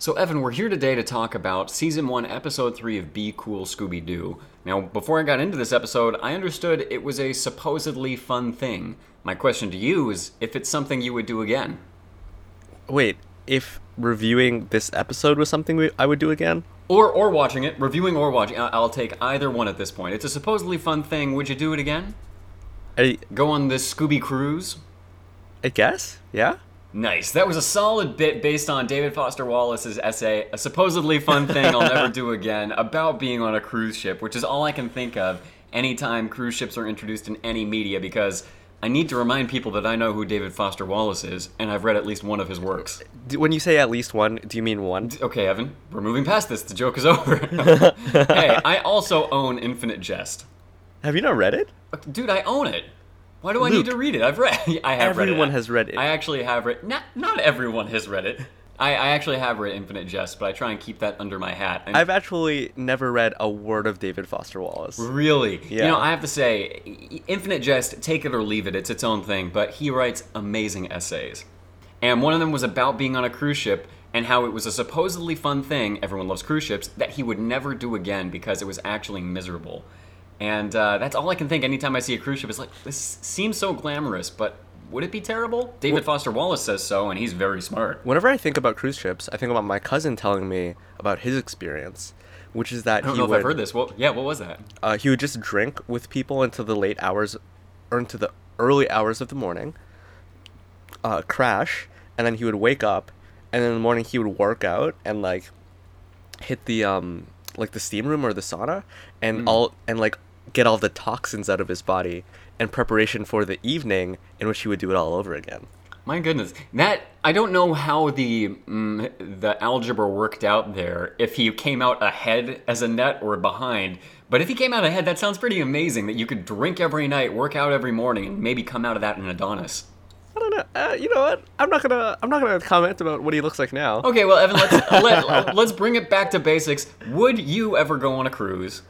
So, Evan, we're here today to talk about Season 1, Episode 3 of Be Cool Scooby Doo. Now, before I got into this episode, I understood it was a supposedly fun thing. My question to you is if it's something you would do again. Wait, if reviewing this episode was something we, I would do again? Or, or watching it, reviewing or watching. I'll take either one at this point. It's a supposedly fun thing. Would you do it again? I, Go on this Scooby cruise? I guess, yeah? Nice. That was a solid bit based on David Foster Wallace's essay, A Supposedly Fun Thing I'll Never Do Again, about being on a cruise ship, which is all I can think of anytime cruise ships are introduced in any media because I need to remind people that I know who David Foster Wallace is, and I've read at least one of his works. When you say at least one, do you mean one? Okay, Evan, we're moving past this. The joke is over. hey, I also own Infinite Jest. Have you not read it? Dude, I own it. Why do I need to read it? I've read. I have read it. everyone has read it. I actually have read. Not not everyone has read it. I, I actually have read Infinite Jest, but I try and keep that under my hat. And I've actually never read a word of David Foster Wallace. really, Yeah. you know, I have to say, Infinite Jest, take it or leave it. It's its own thing, but he writes amazing essays. And one of them was about being on a cruise ship and how it was a supposedly fun thing. Everyone loves cruise ships that he would never do again because it was actually miserable. And uh, that's all I can think anytime I see a cruise ship. Is like this seems so glamorous, but would it be terrible? David Foster Wallace says so, and he's very smart. Whenever I think about cruise ships, I think about my cousin telling me about his experience, which is that I don't he know if would I've heard this. What? Yeah, what was that? Uh, he would just drink with people into the late hours, or into the early hours of the morning. Uh, crash, and then he would wake up, and then in the morning he would work out and like hit the um like the steam room or the sauna, and Hmm. all and like get all the toxins out of his body in preparation for the evening in which he would do it all over again. My goodness, that I don't know how the mm, the algebra worked out there. If he came out ahead as a net or behind, but if he came out ahead, that sounds pretty amazing. That you could drink every night, work out every morning, and maybe come out of that an Adonis. I don't know. Uh, you know what? I'm not gonna. I'm not gonna comment about what he looks like now. Okay, well, Evan, let's let, let's bring it back to basics. Would you ever go on a cruise?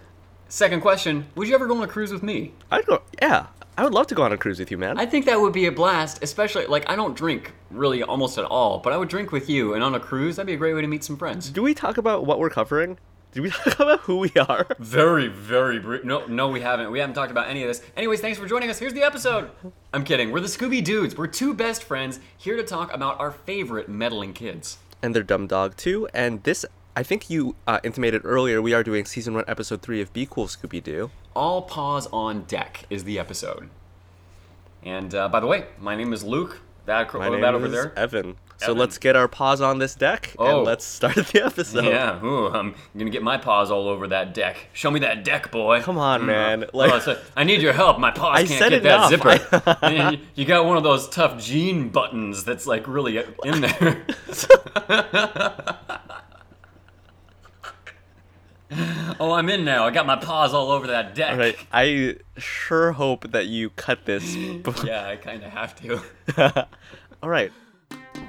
Second question: Would you ever go on a cruise with me? I'd go. Yeah, I would love to go on a cruise with you, man. I think that would be a blast, especially like I don't drink really almost at all, but I would drink with you, and on a cruise, that'd be a great way to meet some friends. Do we talk about what we're covering? Do we talk about who we are? Very, very brief. No, no, we haven't. We haven't talked about any of this. Anyways, thanks for joining us. Here's the episode. I'm kidding. We're the Scooby Dudes. We're two best friends here to talk about our favorite meddling kids. And their dumb dog too. And this, I think you uh, intimated earlier, we are doing season one, episode three of Be Cool Scooby Doo. All paws on deck is the episode. And uh, by the way, my name is Luke. That, My that name over is there. Evan. So Evan. let's get our paws on this deck Oh. and let's start the episode. Yeah, ooh, I'm gonna get my paws all over that deck. Show me that deck, boy. Come on, Mm. man. Oh, Like, so- I need your help. My paws I can't said get that zipper. you, you got one of those tough jean buttons that's like really in there. oh, I'm in now. I got my paws all over that deck. all right. I sure hope that you cut this. before- Yeah, I kind of have to. all right.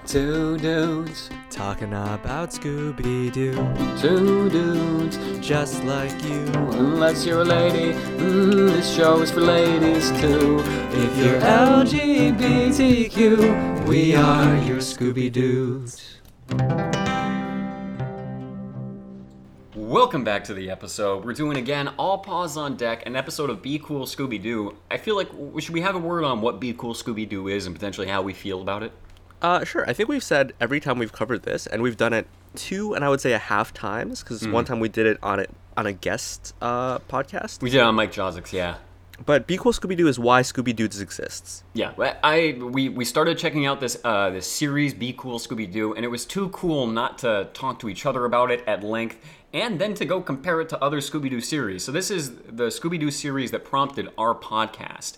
Two dudes, Talking about Scooby Doo, two dudes. just like you. Unless you're a lady, mm, this show is for ladies too. If you're LGBTQ, we are your Scooby Doos. Welcome back to the episode. We're doing again All Paws on Deck, an episode of Be Cool Scooby Doo. I feel like should we have a word on what Be Cool Scooby Doo is and potentially how we feel about it? Uh, sure. I think we've said every time we've covered this, and we've done it two and I would say a half times because one time we did it on it on a guest uh, podcast. We did it on Mike Jozik's, yeah. But Be Cool Scooby Doo is why Scooby Doo exists. Yeah, I- we we started checking out this uh, this series Be Cool Scooby Doo, and it was too cool not to talk to each other about it at length, and then to go compare it to other Scooby Doo series. So this is the Scooby Doo series that prompted our podcast,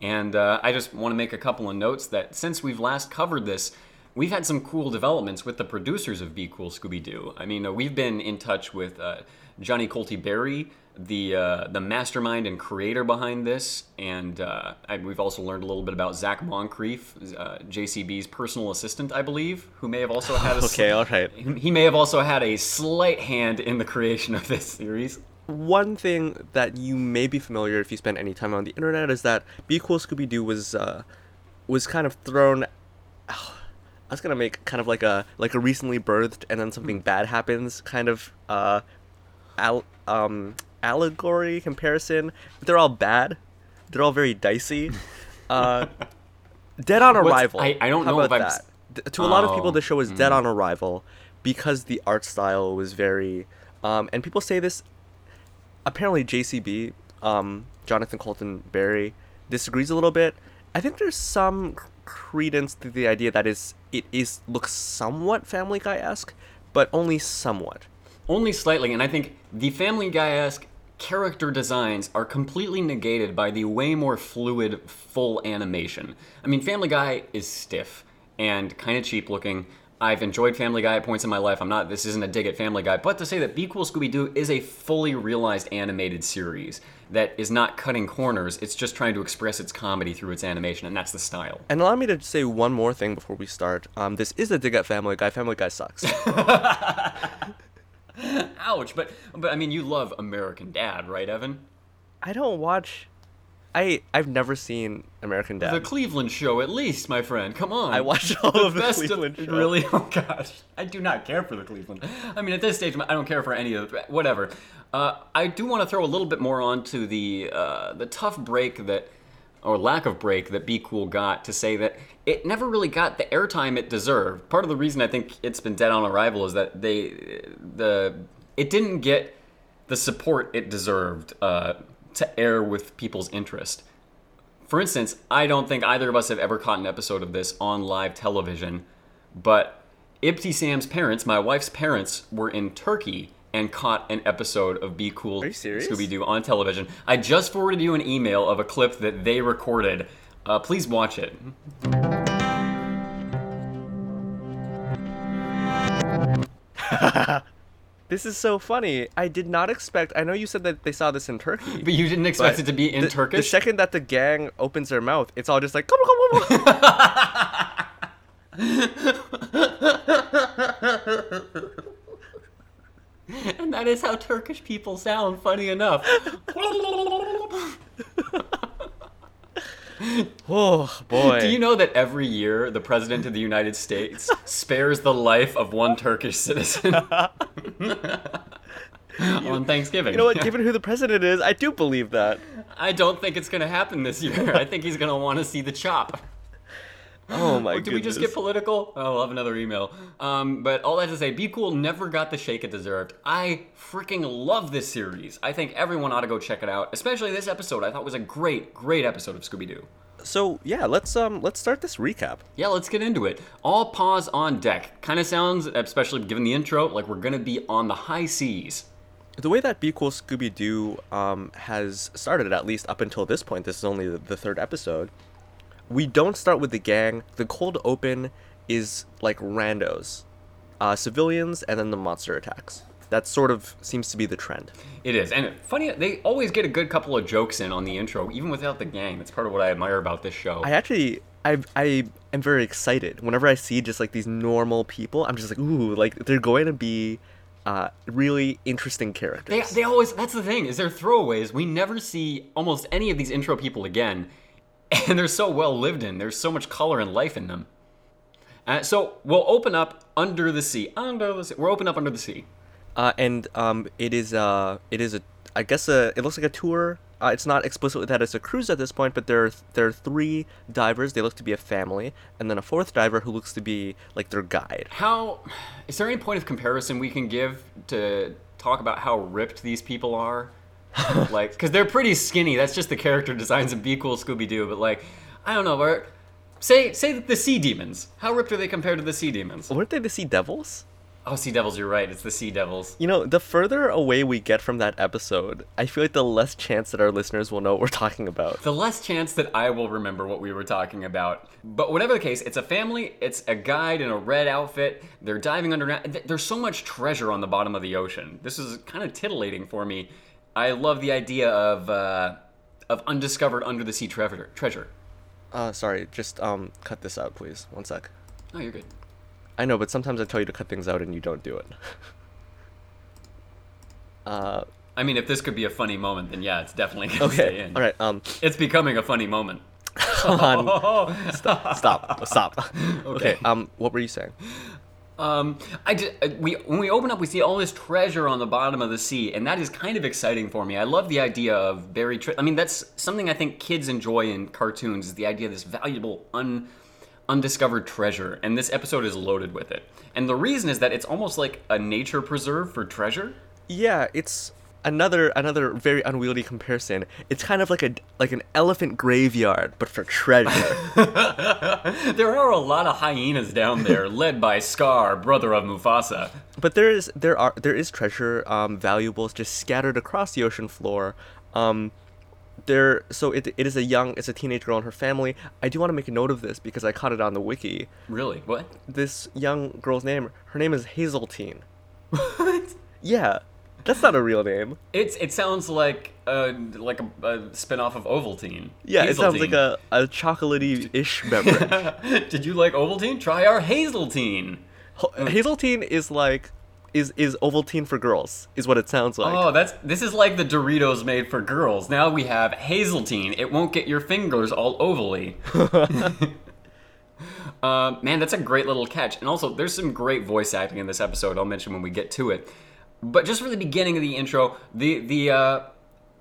and uh, I just want to make a couple of notes that since we've last covered this. We've had some cool developments with the producers of Be Cool Scooby Doo. I mean, uh, we've been in touch with uh, Johnny Colton Barry, the uh, the mastermind and creator behind this, and uh, I, we've also learned a little bit about Zac Moncrief, uh, JCB's personal assistant, I believe, who may have also had a Okay, all right. he may have also had a slight hand in the creation of this series. One thing that you may be familiar if you spend any time on the internet is that Be Cool Scooby Doo was uh, was kind of thrown I was gonna make kind of like a like a recently birthed and then something bad happens kind of uh, al- um allegory comparison. But they're all bad. They're all very dicey. Uh, dead on arrival. I- I don't How know about that? Th- To a lot of people, Oh, the show is dead on arrival because the art style was very. Um, and people say this. Apparently, JCB, um, Jonathan Colton Barry, disagrees a little bit. I think there's some credence to the idea that is it is looks somewhat Family Guy esque, but only somewhat. Only slightly, and I think the Family Guy-esque character designs are completely negated by the way more fluid, full animation. I mean, Family Guy is stiff and kind of cheap looking. I've enjoyed Family Guy at points in my life. I'm not. This isn't a dig at Family Guy, but to say that Be Cool Scooby Doo is a fully realized animated series that is not cutting corners. It's just trying to express its comedy through its animation, and that's the style. And allow me to say one more thing before we start. Um, this is a dig at Family Guy. Family Guy sucks. Ouch! But but I mean, you love American Dad, right, Evan? I don't watch. I I've never seen American Dad. The Cleveland Show, at least, my friend. Come on. I watched all of the best Cleveland Show. Really? Oh gosh, I do not care for the Cleveland. I mean, at this stage, I don't care for any of the whatever. Uh, I do want to throw a little bit more onto the uh, the tough break that, or lack of break that Be Cool got to say that it never really got the airtime it deserved. Part of the reason I think it's been dead on arrival is that they the it didn't get the support it deserved uh, to air with people's interest. For instance, I don't think either of us have ever caught an episode of this on live television, but Ibtisam's parents, my wife's parents, were in Turkey and caught an episode of Be Cool? Scooby Doo on television. I just forwarded you an email of a clip that they recorded. Uh, please watch it. This is so funny. I did not expect. I know you said that they saw this in Turkey. But you didn't expect it to be in the, Turkish? The second that the gang opens their mouth, it's all just like. "Come on, come on, come on." and that is how Turkish people sound, funny enough. oh boy. Do you know that every year the President of the United States spares the life of one Turkish citizen? on Thanksgiving. You know what? Given who the president is, I do believe that. I don't think it's going to happen this year. I think he's going to want to see the chop. Oh my god. did we just get political? Oh, we'll have another email. Um, but all that to say, Be Cool never got the shake it deserved. I freaking love this series. I think everyone ought to go check it out, especially this episode. I thought was a great, great episode of Scooby Doo. So yeah, let's um let's start this recap. Yeah, let's get into it. All paws on deck. Kind of sounds, especially given the intro, like we're gonna be on the high seas. The way that Be Cool Scooby Doo um, has started, at least up until this point, this is only the, the third episode. We don't start with the gang. The cold open is like randos, uh, civilians, and then the monster attacks. That sort of seems to be the trend. It is, and funny, they always get a good couple of jokes in on the intro, even without the gang. That's part of what I admire about this show. I actually, I, I am very excited whenever I see just like these normal people. I'm just like, ooh, like they're going to be uh, really interesting characters. They, they always that's the thing is they're throwaways. We never see almost any of these intro people again, and they're so well lived in. There's so much color and life in them. Uh, so we'll open up under the sea. Under the sea. We're open up under the sea. Uh, and um, it is uh, it is a I guess a it looks like a tour. Uh, it's not explicitly that it's a cruise at this point, but there are, there are three divers. They look to be a family, and then a fourth diver who looks to be like their guide. How is there any point of comparison we can give to talk about how ripped these people are? Like, because they're pretty skinny. That's just the character designs of Be Cool Scooby Doo. But like, I don't know. Where say say the Sea Demons. How ripped are they compared to the Sea Demons? Weren't they the sea devils? Oh, Sea Devils. You're right. It's the Sea Devils. You know, the further away we get from that episode, I feel like the less chance that our listeners will know what we're talking about. The less chance that I will remember what we were talking about. But whatever the case, it's a family, it's a guide in a red outfit. They're diving underground. There's so much treasure on the bottom of the ocean. This is kind of titillating for me. I love the idea of uh, of undiscovered under the sea treasure. Treasure. Uh, sorry, just um, cut this out, please. One sec. Oh, you're good. I know, but sometimes I tell you to cut things out and you don't do it. uh, I mean, if this could be a funny moment, then yeah, it's definitely gonna stay okay. in. All right. Um, It's becoming a funny moment. Come on. Oh, Stop. Stop. Okay. Um, what were you saying? Um, I did, uh, we when we open up, we see all this treasure on the bottom of the sea, and that is kind of exciting for me. I love the idea of buried. Tre- I mean, that's something I think kids enjoy in cartoons. Is the idea of this valuable, un, undiscovered treasure, and this episode is loaded with it. And the reason is that it's almost like a nature preserve for treasure. Yeah, it's another another very unwieldy comparison. It's kind of like a like an elephant graveyard, but for treasure. There are a lot of hyenas down there, led by Scar, brother of Mufasa. but there is there are there is treasure um, valuables just scattered across the ocean floor. Um, there so it, it is a young it's a teenage girl and her family. I do want to make a note of this because I caught it on the wiki. Really? What? This young girl's name her name is Hazeltine. What? Yeah, that's not a real name. It's it sounds like uh like a, a spin-off of Ovaltine. Yeah, it sounds like a, a chocolatey-ish beverage. Did you like Ovaltine? Try our Hazeltine. Hazeltine is like is is Ovaltine for girls is what it sounds like. Oh, that's this is like the Doritos made for girls. Now we have Hazeltine. It won't get your fingers all ovally. uh, man, that's a great little catch. And also, there's some great voice acting in this episode. I'll mention when we get to it. But just for the beginning of the intro, the the uh,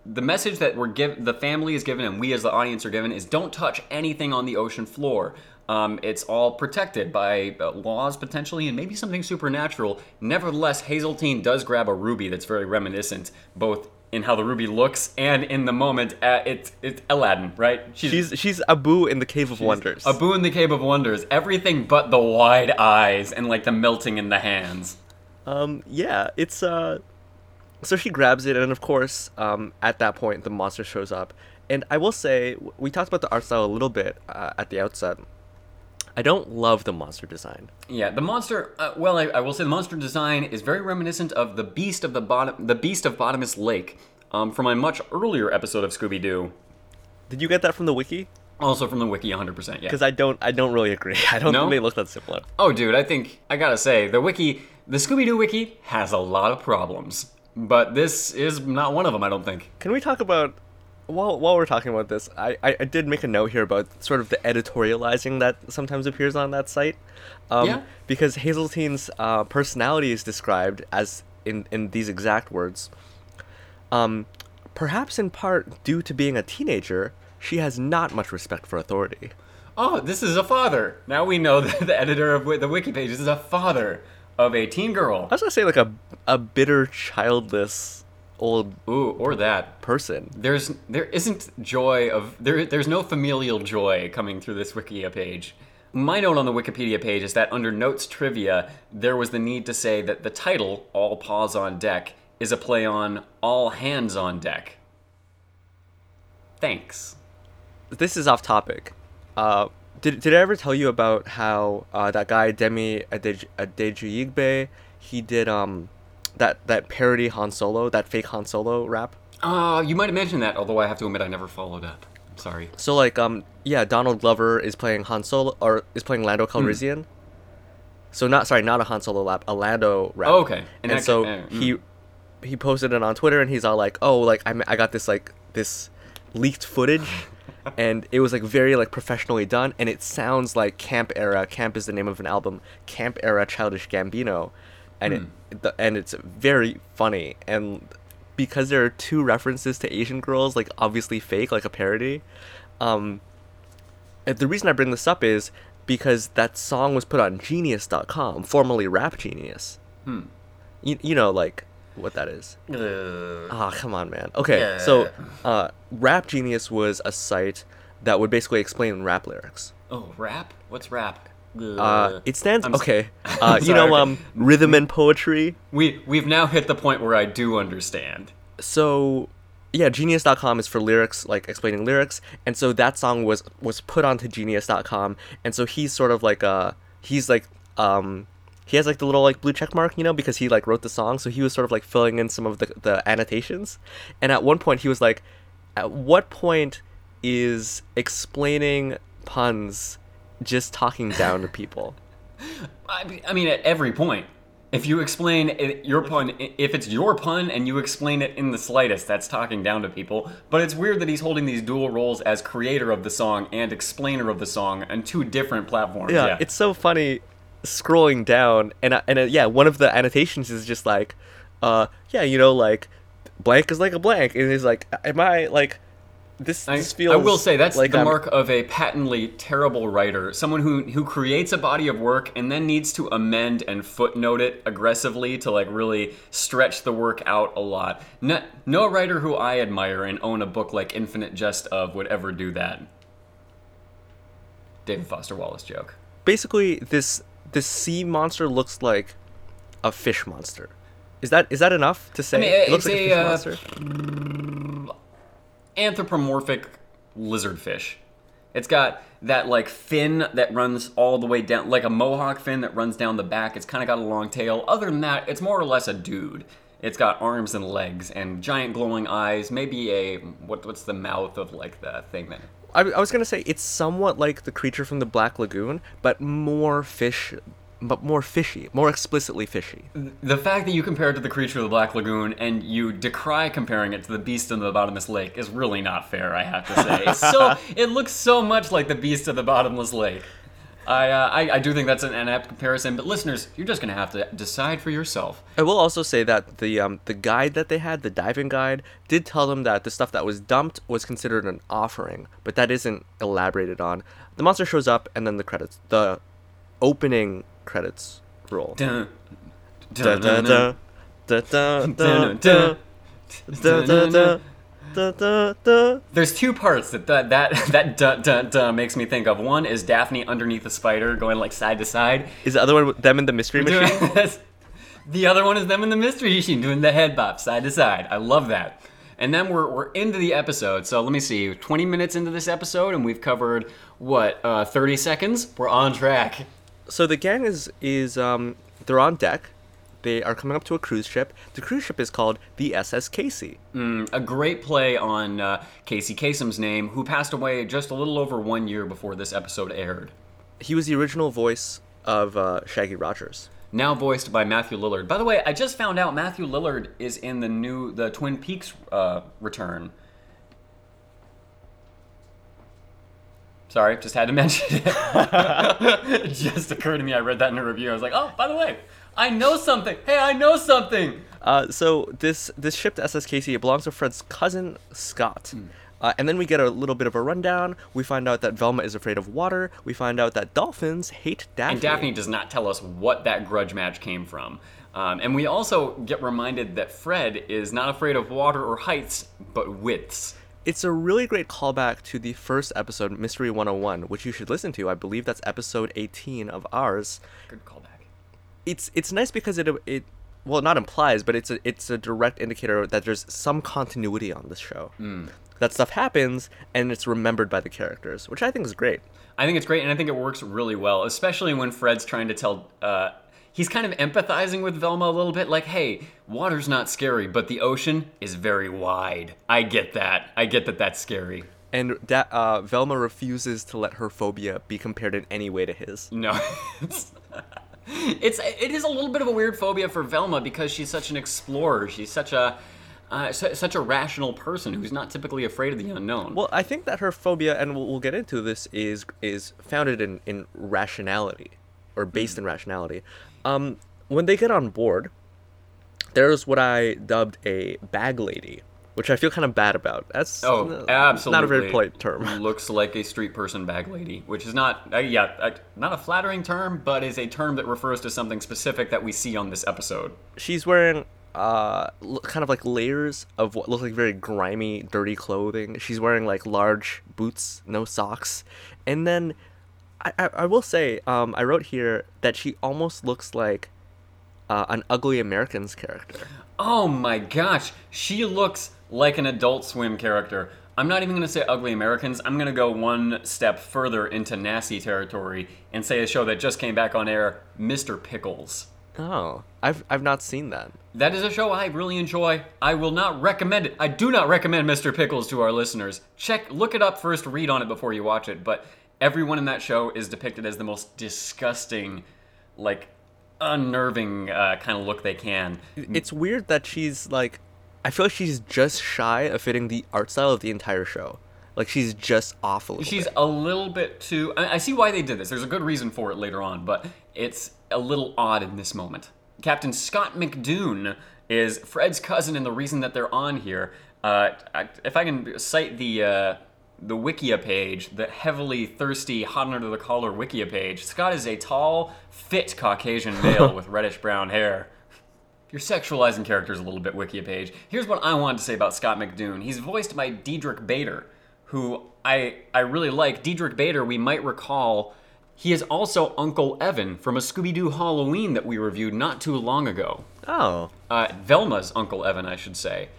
the message that we're give the family is given and we as the audience are given is don't touch anything on the ocean floor. Um, it's all protected by uh, laws potentially and maybe something supernatural. Nevertheless, Hazeltine does grab a ruby that's very reminiscent, both in how the ruby looks and in the moment. Uh, it's it's Aladdin, right? She's she's Abu in the Cave of Wonders. Abu in the Cave of Wonders. Everything but the wide eyes and like the melting in the hands. Um, yeah, it's uh, so she grabs it, and of course, um, at that point, the monster shows up. And I will say, we talked about the art style a little bit uh, at the outset. I don't love the monster design. Yeah, the monster. Uh, well, I, I will say the monster design is very reminiscent of the beast of the bottom, the beast of Bottomless Lake, um, from a much earlier episode of Scooby Doo. Did you get that from the wiki? Also from the wiki, 100%. Yeah. Because I don't, I don't really agree. I don't No? think they look that similar. Oh, dude, I think I gotta say the wiki, the Scooby Doo wiki, has a lot of problems, but this is not one of them. I don't think. Can we talk about while while we're talking about this? I, I, I did make a note here about sort of the editorializing that sometimes appears on that site. Um, Yeah. Because Hazeltine's uh, personality is described as in in these exact words. Um, perhaps in part due to being a teenager, she has not much respect for authority. Oh, this is a father. Now we know that the editor of the wiki pages is a father of a teen girl. I was gonna say like a a bitter, childless old Ooh, or that. person. There's there isn't joy of there. There's no familial joy coming through this Wikia page. My note on the Wikipedia page is that under notes trivia, there was the need to say that the title "All Paws on Deck" is a play on "All Hands on Deck." Thanks. this is off topic. Uh, did, did I ever tell you about how uh, that guy Demi Adej- he did um that that parody Han Solo that fake Han Solo rap? Uh, you might have mentioned that, although I have to admit I never followed up. I'm sorry. So like um yeah Donald Glover is playing Han Solo or is playing Lando Calrissian. So not sorry not a Han Solo rap a Lando rap. Oh, okay. In And, so ca- uh, he he posted it on Twitter and he's all like oh like I I got this like this leaked footage. And it was like very like professionally done and it sounds like camp era. Camp is the name of an album. Camp era childish gambino. And it the, and it's very funny. And because there are two references to asian girls like obviously fake like a parody um the reason i bring this up is because that song was put on genius.com formerly rap genius. Hmm. you, you know like what that is Uh, Ah, come on, man. Okay, so uh, Rap Genius was a site that would basically explain rap lyrics. oh, rap? What's rap? Uh, it stands I'm okay. Uh, you know, um, rhythm and poetry. We we've now hit the point where I do understand. So, yeah, Genius.com is for lyrics, like explaining lyrics, and so that song was was put onto Genius.com, and so he's sort of like uh he's like um he has like the little like blue check mark, you know, because he like wrote the song, so he was sort of like filling in some of the the annotations, and at one point he was like, at what point is explaining puns just talking down to people? I, I mean, at every point. If you explain it, your pun, if it's your pun and you explain it in the slightest, that's talking down to people. But it's weird that he's holding these dual roles as creator of the song and explainer of the song on two different platforms. yeah, Yeah, it's so funny scrolling down and and uh, yeah one of the annotations is just like uh yeah you know like blank is like a blank and he's like am i like this I, this feels I will say that's like the I'm- mark of a patently terrible writer. Someone who who creates a body of work and then needs to amend and footnote it aggressively to like really stretch the work out a lot. No, no writer who I admire and own a book like Infinite Jest of would ever do that. David Foster Wallace joke. basically this this sea monster looks like a fish monster is that is that enough to say mean, it looks like a, a, fish uh, monster anthropomorphic lizard fish. It's got that like fin that runs all the way down, like a mohawk fin that runs down the back. It's kind of got a long tail. Other than that, it's more or less a dude. It's got arms and legs and giant glowing eyes. Maybe a what? What's the mouth of like the thing that? I, I was gonna say it's somewhat like the creature from the black lagoon but more fish but more fishy more explicitly fishy The fact that you compare it to the creature of the Black Lagoon and you decry comparing it to the beast in the bottomless lake is really not fair. I have to say. So it looks so much like the beast of the bottomless lake. I, uh, I I do think that's an apt comparison, but listeners, you're just gonna have to decide for yourself. I will also say that the um, the guide that they had, the diving guide, did tell them that the stuff that was dumped was considered an offering, but that isn't elaborated on. The monster shows up, and then the credits, the opening credits roll. Dun, dun, dun, da dun, da da da da da da. There's two parts that that that that dun, dun, dun makes me think of. One is Daphne underneath the spider, going like side to side. Is the other one them in the mystery machine? the other one is them in the mystery machine doing the head bop side to side. I love that. And then we're, we're into the episode. So let me see. 20 minutes into this episode, and we've covered what? Uh, 30 seconds. We're on track. So the gang is is um they're on deck. They are coming up to a cruise ship. The cruise ship is called the SS Casey. Mm, a great play on uh, Casey Kasem's name, who passed away just a little over one year before this episode aired. He was the original voice of uh, Shaggy Rogers. Now voiced by Matthew Lillard. By the way, I just found out Matthew Lillard is in the new the Twin Peaks uh, return. Sorry, just had to mention it. it just occurred to me. I read that in a review. I was like, oh, by the way, I know something. Hey, I know something. Uh, so this this ship, the SS Casey, it belongs to Fred's cousin Scott. Uh, and then we get a little bit of a rundown. We find out that Velma is afraid of water. We find out that dolphins hate Daphne. And Daphne does not tell us what that grudge match came from. Um, and we also get reminded that Fred is not afraid of water or heights, but widths. It's a really great callback to the first episode, Mystery 101, which you should listen to. I believe that's episode 18 of ours. Good callback. It's it's nice because it it well not implies, but it's a it's a direct indicator that there's some continuity on this show. That stuff happens and it's remembered by the characters, which I think is great. I think it's great, and I think it works really well, especially when Fred's trying to tell. Uh, he's kind of empathizing with Velma a little bit, like, "Hey, water's not scary, but the ocean is very wide. I get that. I get that that's scary." And da- uh, Velma refuses to let her phobia be compared in any way to his. No, it's, it's a little bit of a weird phobia for Velma because she's such an explorer. She's such a uh, su- such a rational person who's not typically afraid of the unknown. Well, I think that her phobia, and we'll, we'll get into this, is is founded in, in rationality, or based in rationality. Um, when they get on board, there's what I dubbed a bag lady, which I feel kind of bad about. That's Oh, absolutely. not a very polite term. Looks like a street person bag lady, which is not, uh, yeah, uh, not a flattering term, but is a term that refers to something specific that we see on this episode. She's wearing uh kind of like layers of what look like very grimy, dirty clothing. She's wearing like large boots, no socks, and then I I, I will say um I wrote here that she almost looks like uh, an ugly Americans character. Oh my gosh, she looks like an Adult Swim character. I'm not even going to say Ugly Americans. I'm going to go one step further into nasty territory and say a show that just came back on air, Mr. Pickles. Oh, I've I've not seen that. That is a show I really enjoy. I will not recommend it. I do not recommend Mr. Pickles to our listeners. Check, look it up first, read on it before you watch it. But everyone in that show is depicted as the most disgusting, like, unnerving uh, kind of look they can. It's weird that she's like, I feel like she's just shy of fitting the art style of the entire show. Like she's just off a little. She's bit. a little bit too. I, I see why they did this. There's a good reason for it later on, but it's a little odd in this moment. Captain Scott McDoon is Fred's cousin, and the reason that they're on here. Uh, if I can cite the uh, the Wikia page, the heavily thirsty, hot under the collar Wikia page, Scott is a tall, fit Caucasian male with reddish brown hair. You're sexualizing characters a little bit, Wikia page. Here's what I wanted to say about Scott McDoon. He's voiced by Diedrich Bader, who I I really like. Diedrich Bader, we might recall, he is also Uncle Evan from a Scooby Doo Halloween that we reviewed not too long ago. oh, Uh, Velma's Uncle Evan, I should say.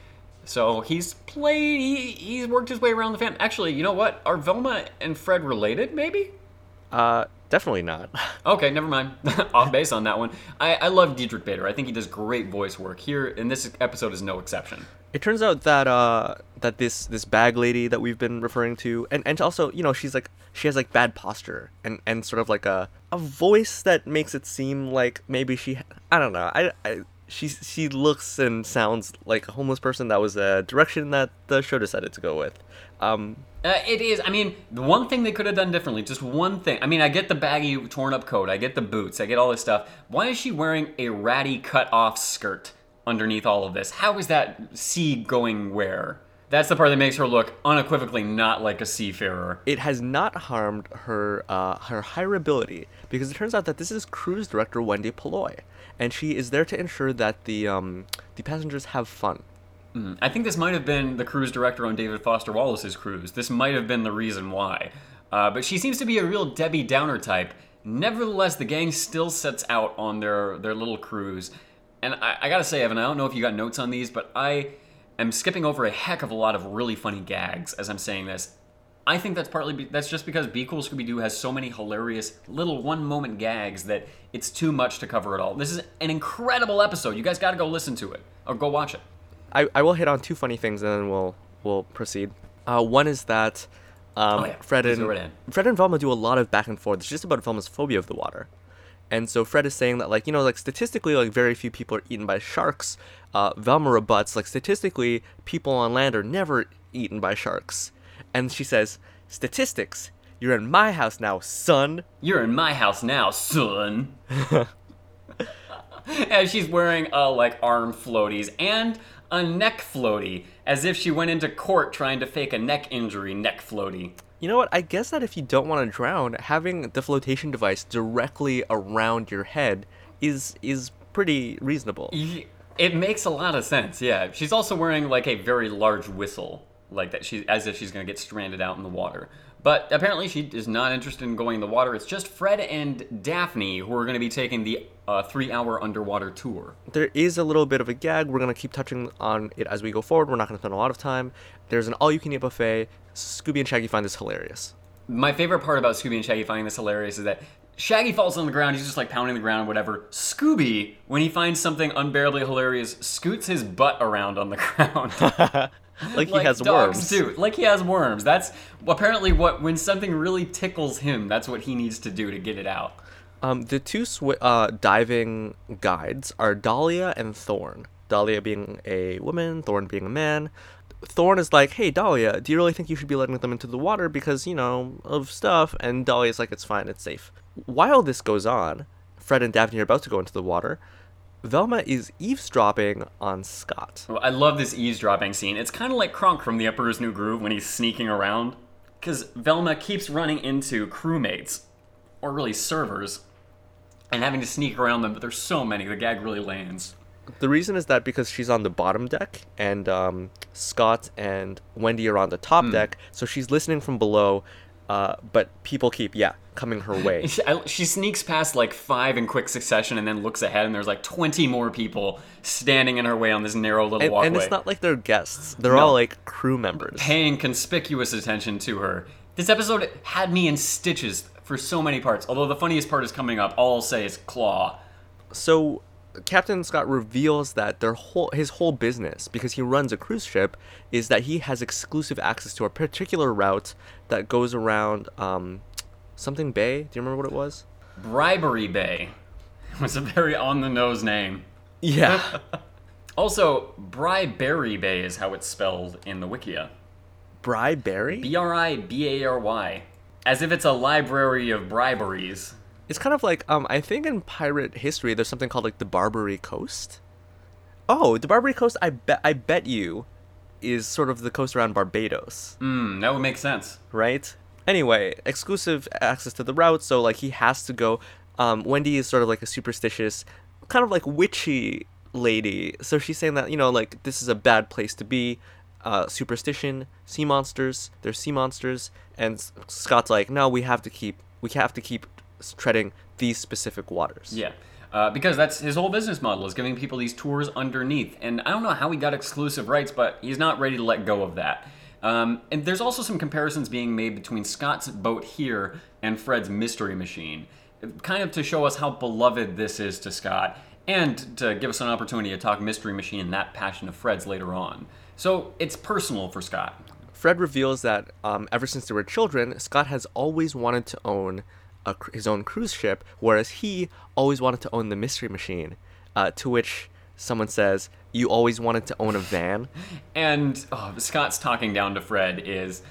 So he's played. He, he's worked his way around the fan. Actually, you know what? Are Velma and Fred related? Maybe. uh, definitely not. Okay, never mind. Off base on that one. I, I love Diedrich Bader. I think he does great voice work here, and this episode is no exception. It turns out that uh that this this bag lady that we've been referring to and and also you know she's like she has like bad posture and and sort of like a a voice that makes it seem like maybe she I don't know I I she she looks and sounds like a homeless person. That was a direction that the show decided to go with. Um, Uh, it is. I mean, the one thing they could have done differently, just one thing. I mean, I get the baggy, torn up coat, I get the boots, I get all this stuff. Why is she wearing a ratty, cut off skirt underneath all of this? How is that sea going where? That's the part that makes her look unequivocally not like a seafarer. it has not harmed her uh, her hireability because it turns out that this is cruise director Wendy Polloy, and she is there to ensure that the um, the passengers have fun. I think this might have been the cruise director on David Foster Wallace's cruise. This might have been the reason why. Uh, but she seems to be a real Debbie Downer type. Nevertheless, the gang still sets out on their, their little cruise. And I, I gotta say, Evan, I don't know if you got notes on these, but I am skipping over a heck of a lot of really funny gags as I'm saying this. I think that's partly be- that's just because Be Cool Scooby Doo has so many hilarious little one moment gags that it's too much to cover it all. This is an incredible episode. You guys got to go listen to it or go watch it. I, I will hit on two funny things and then we'll we'll proceed. Uh, one is that um, Oh, yeah. Fred and right. Fred and Velma do a lot of back and forth. It's just about Velma's phobia of the water, and so Fred is saying that like you know like statistically like very few people are eaten by sharks. Uh, Velma rebuts like statistically people on land are never eaten by sharks, and she says statistics. You're in my house now, son. You're in my house now, son. and she's wearing uh, like arm floaties and a neck floaty, as if she went into court trying to fake a neck injury neck floaty. You know what? I guess that if you don't want to drown, having the flotation device directly around your head is is pretty reasonable. It makes a lot of sense, yeah. She's also wearing like a very large whistle, like that. She as if she's gonna get stranded out in the water. But apparently, she is not interested in going in the water. It's just Fred and Daphne who are going to be taking the uh, three-hour underwater tour. There is a little bit of a gag. We're gonna keep touching on it as we go forward. We're not gonna spend a lot of time. There's an all-you-can-eat buffet. Scooby and Shaggy find this hilarious. My favorite part about Scooby and Shaggy finding this hilarious is that Shaggy falls on the ground, he's just like pounding the ground, whatever. Scooby, when he finds something unbearably hilarious, scoots his butt around on the ground. Like he like has worms. do. Like he has worms. That's apparently what when something really tickles him, that's what he needs to do to get it out. Um, the two swi- uh, diving guides are Dahlia and Thorn. Dahlia being a woman, Thorn being a man. Thorn is like, "Hey Dahlia, do you really think you should be letting them into the water because you know of stuff?" And Dahlia's like, "It's fine, it's safe." While this goes on, Fred and Daphne are about to go into the water. Velma is eavesdropping on Scott. I love this eavesdropping scene. It's kind of like Kronk from The Emperor's New Groove when he's sneaking around. Because Velma keeps running into crewmates, or really servers, and having to sneak around them, but there's so many, the gag really lands. The reason is that because she's on the bottom deck and um, Scott and Wendy are on the top deck, so she's listening from below. Uh, but people keep yeah coming her way. She, I- she sneaks past like five in quick succession and then looks ahead, and there's like 20 more people standing in her way on this narrow little and, walkway. and it's not like they're guests; they're No. all like crew members. paying conspicuous attention to her. This episode had me in stitches for so many parts. Although the funniest part is coming up. All I'll say is Claw. So Captain Scott reveals that their whole his whole business, because he runs a cruise ship, is that he has exclusive access to a particular route that goes around um, something Bay. Do you remember what it was? Bribery Bay. It was a very on the nose name. Yeah. Also, Bryberry Bay is how it's spelled in the Wikia. Bryberry? B R I B A R Y. As if it's a library of briberies. It's kind of like um I think in pirate history there's something called like the Barbary Coast. Oh, the Barbary Coast I bet I bet you is sort of the coast around Barbados, Hmm, that would make sense. right? Anyway, exclusive access to the route, so like he has to go um Wendy is sort of like a superstitious kind of like witchy lady. So she's saying that, you know, like this is a bad place to be. Uh, superstition, sea monsters, there's sea monsters, and Scott's like, no, we have to keep, we have to keep treading these specific waters. Yeah. Uh, because that's his whole business model is giving people these tours underneath. And I don't know how he got exclusive rights, but he's not ready to let go of that. Um, and there's also some comparisons being made between Scott's boat here and Fred's Mystery Machine, kind of to show us how beloved this is to Scott, and to give us an opportunity to talk Mystery Machine and that passion of Fred's later on. So it's personal for Scott. Fred reveals that um, ever since they were children, Scott has always wanted to own a, his own cruise ship, whereas he always wanted to own the Mystery Machine. Uh, to which someone says, "You always wanted to own a van." And oh, Scott's talking down to Fred is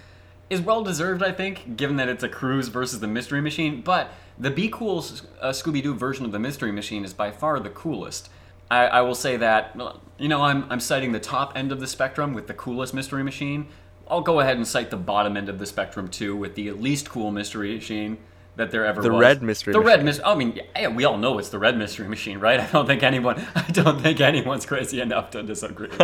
is well deserved, I think, given that it's a cruise versus the Mystery Machine. But the Be Cool uh, Scooby Doo version of the Mystery Machine is by far the coolest. I, I will say that you know I'm I'm citing the top end of the spectrum with the coolest Mystery Machine. I'll go ahead and cite the bottom end of the spectrum too with the least cool Mystery Machine that there ever The was. red Mystery The red Machine. mystery. I mean, yeah, we all know it's the red Mystery Machine, right? I don't think anyone. I don't think anyone's crazy enough to disagree.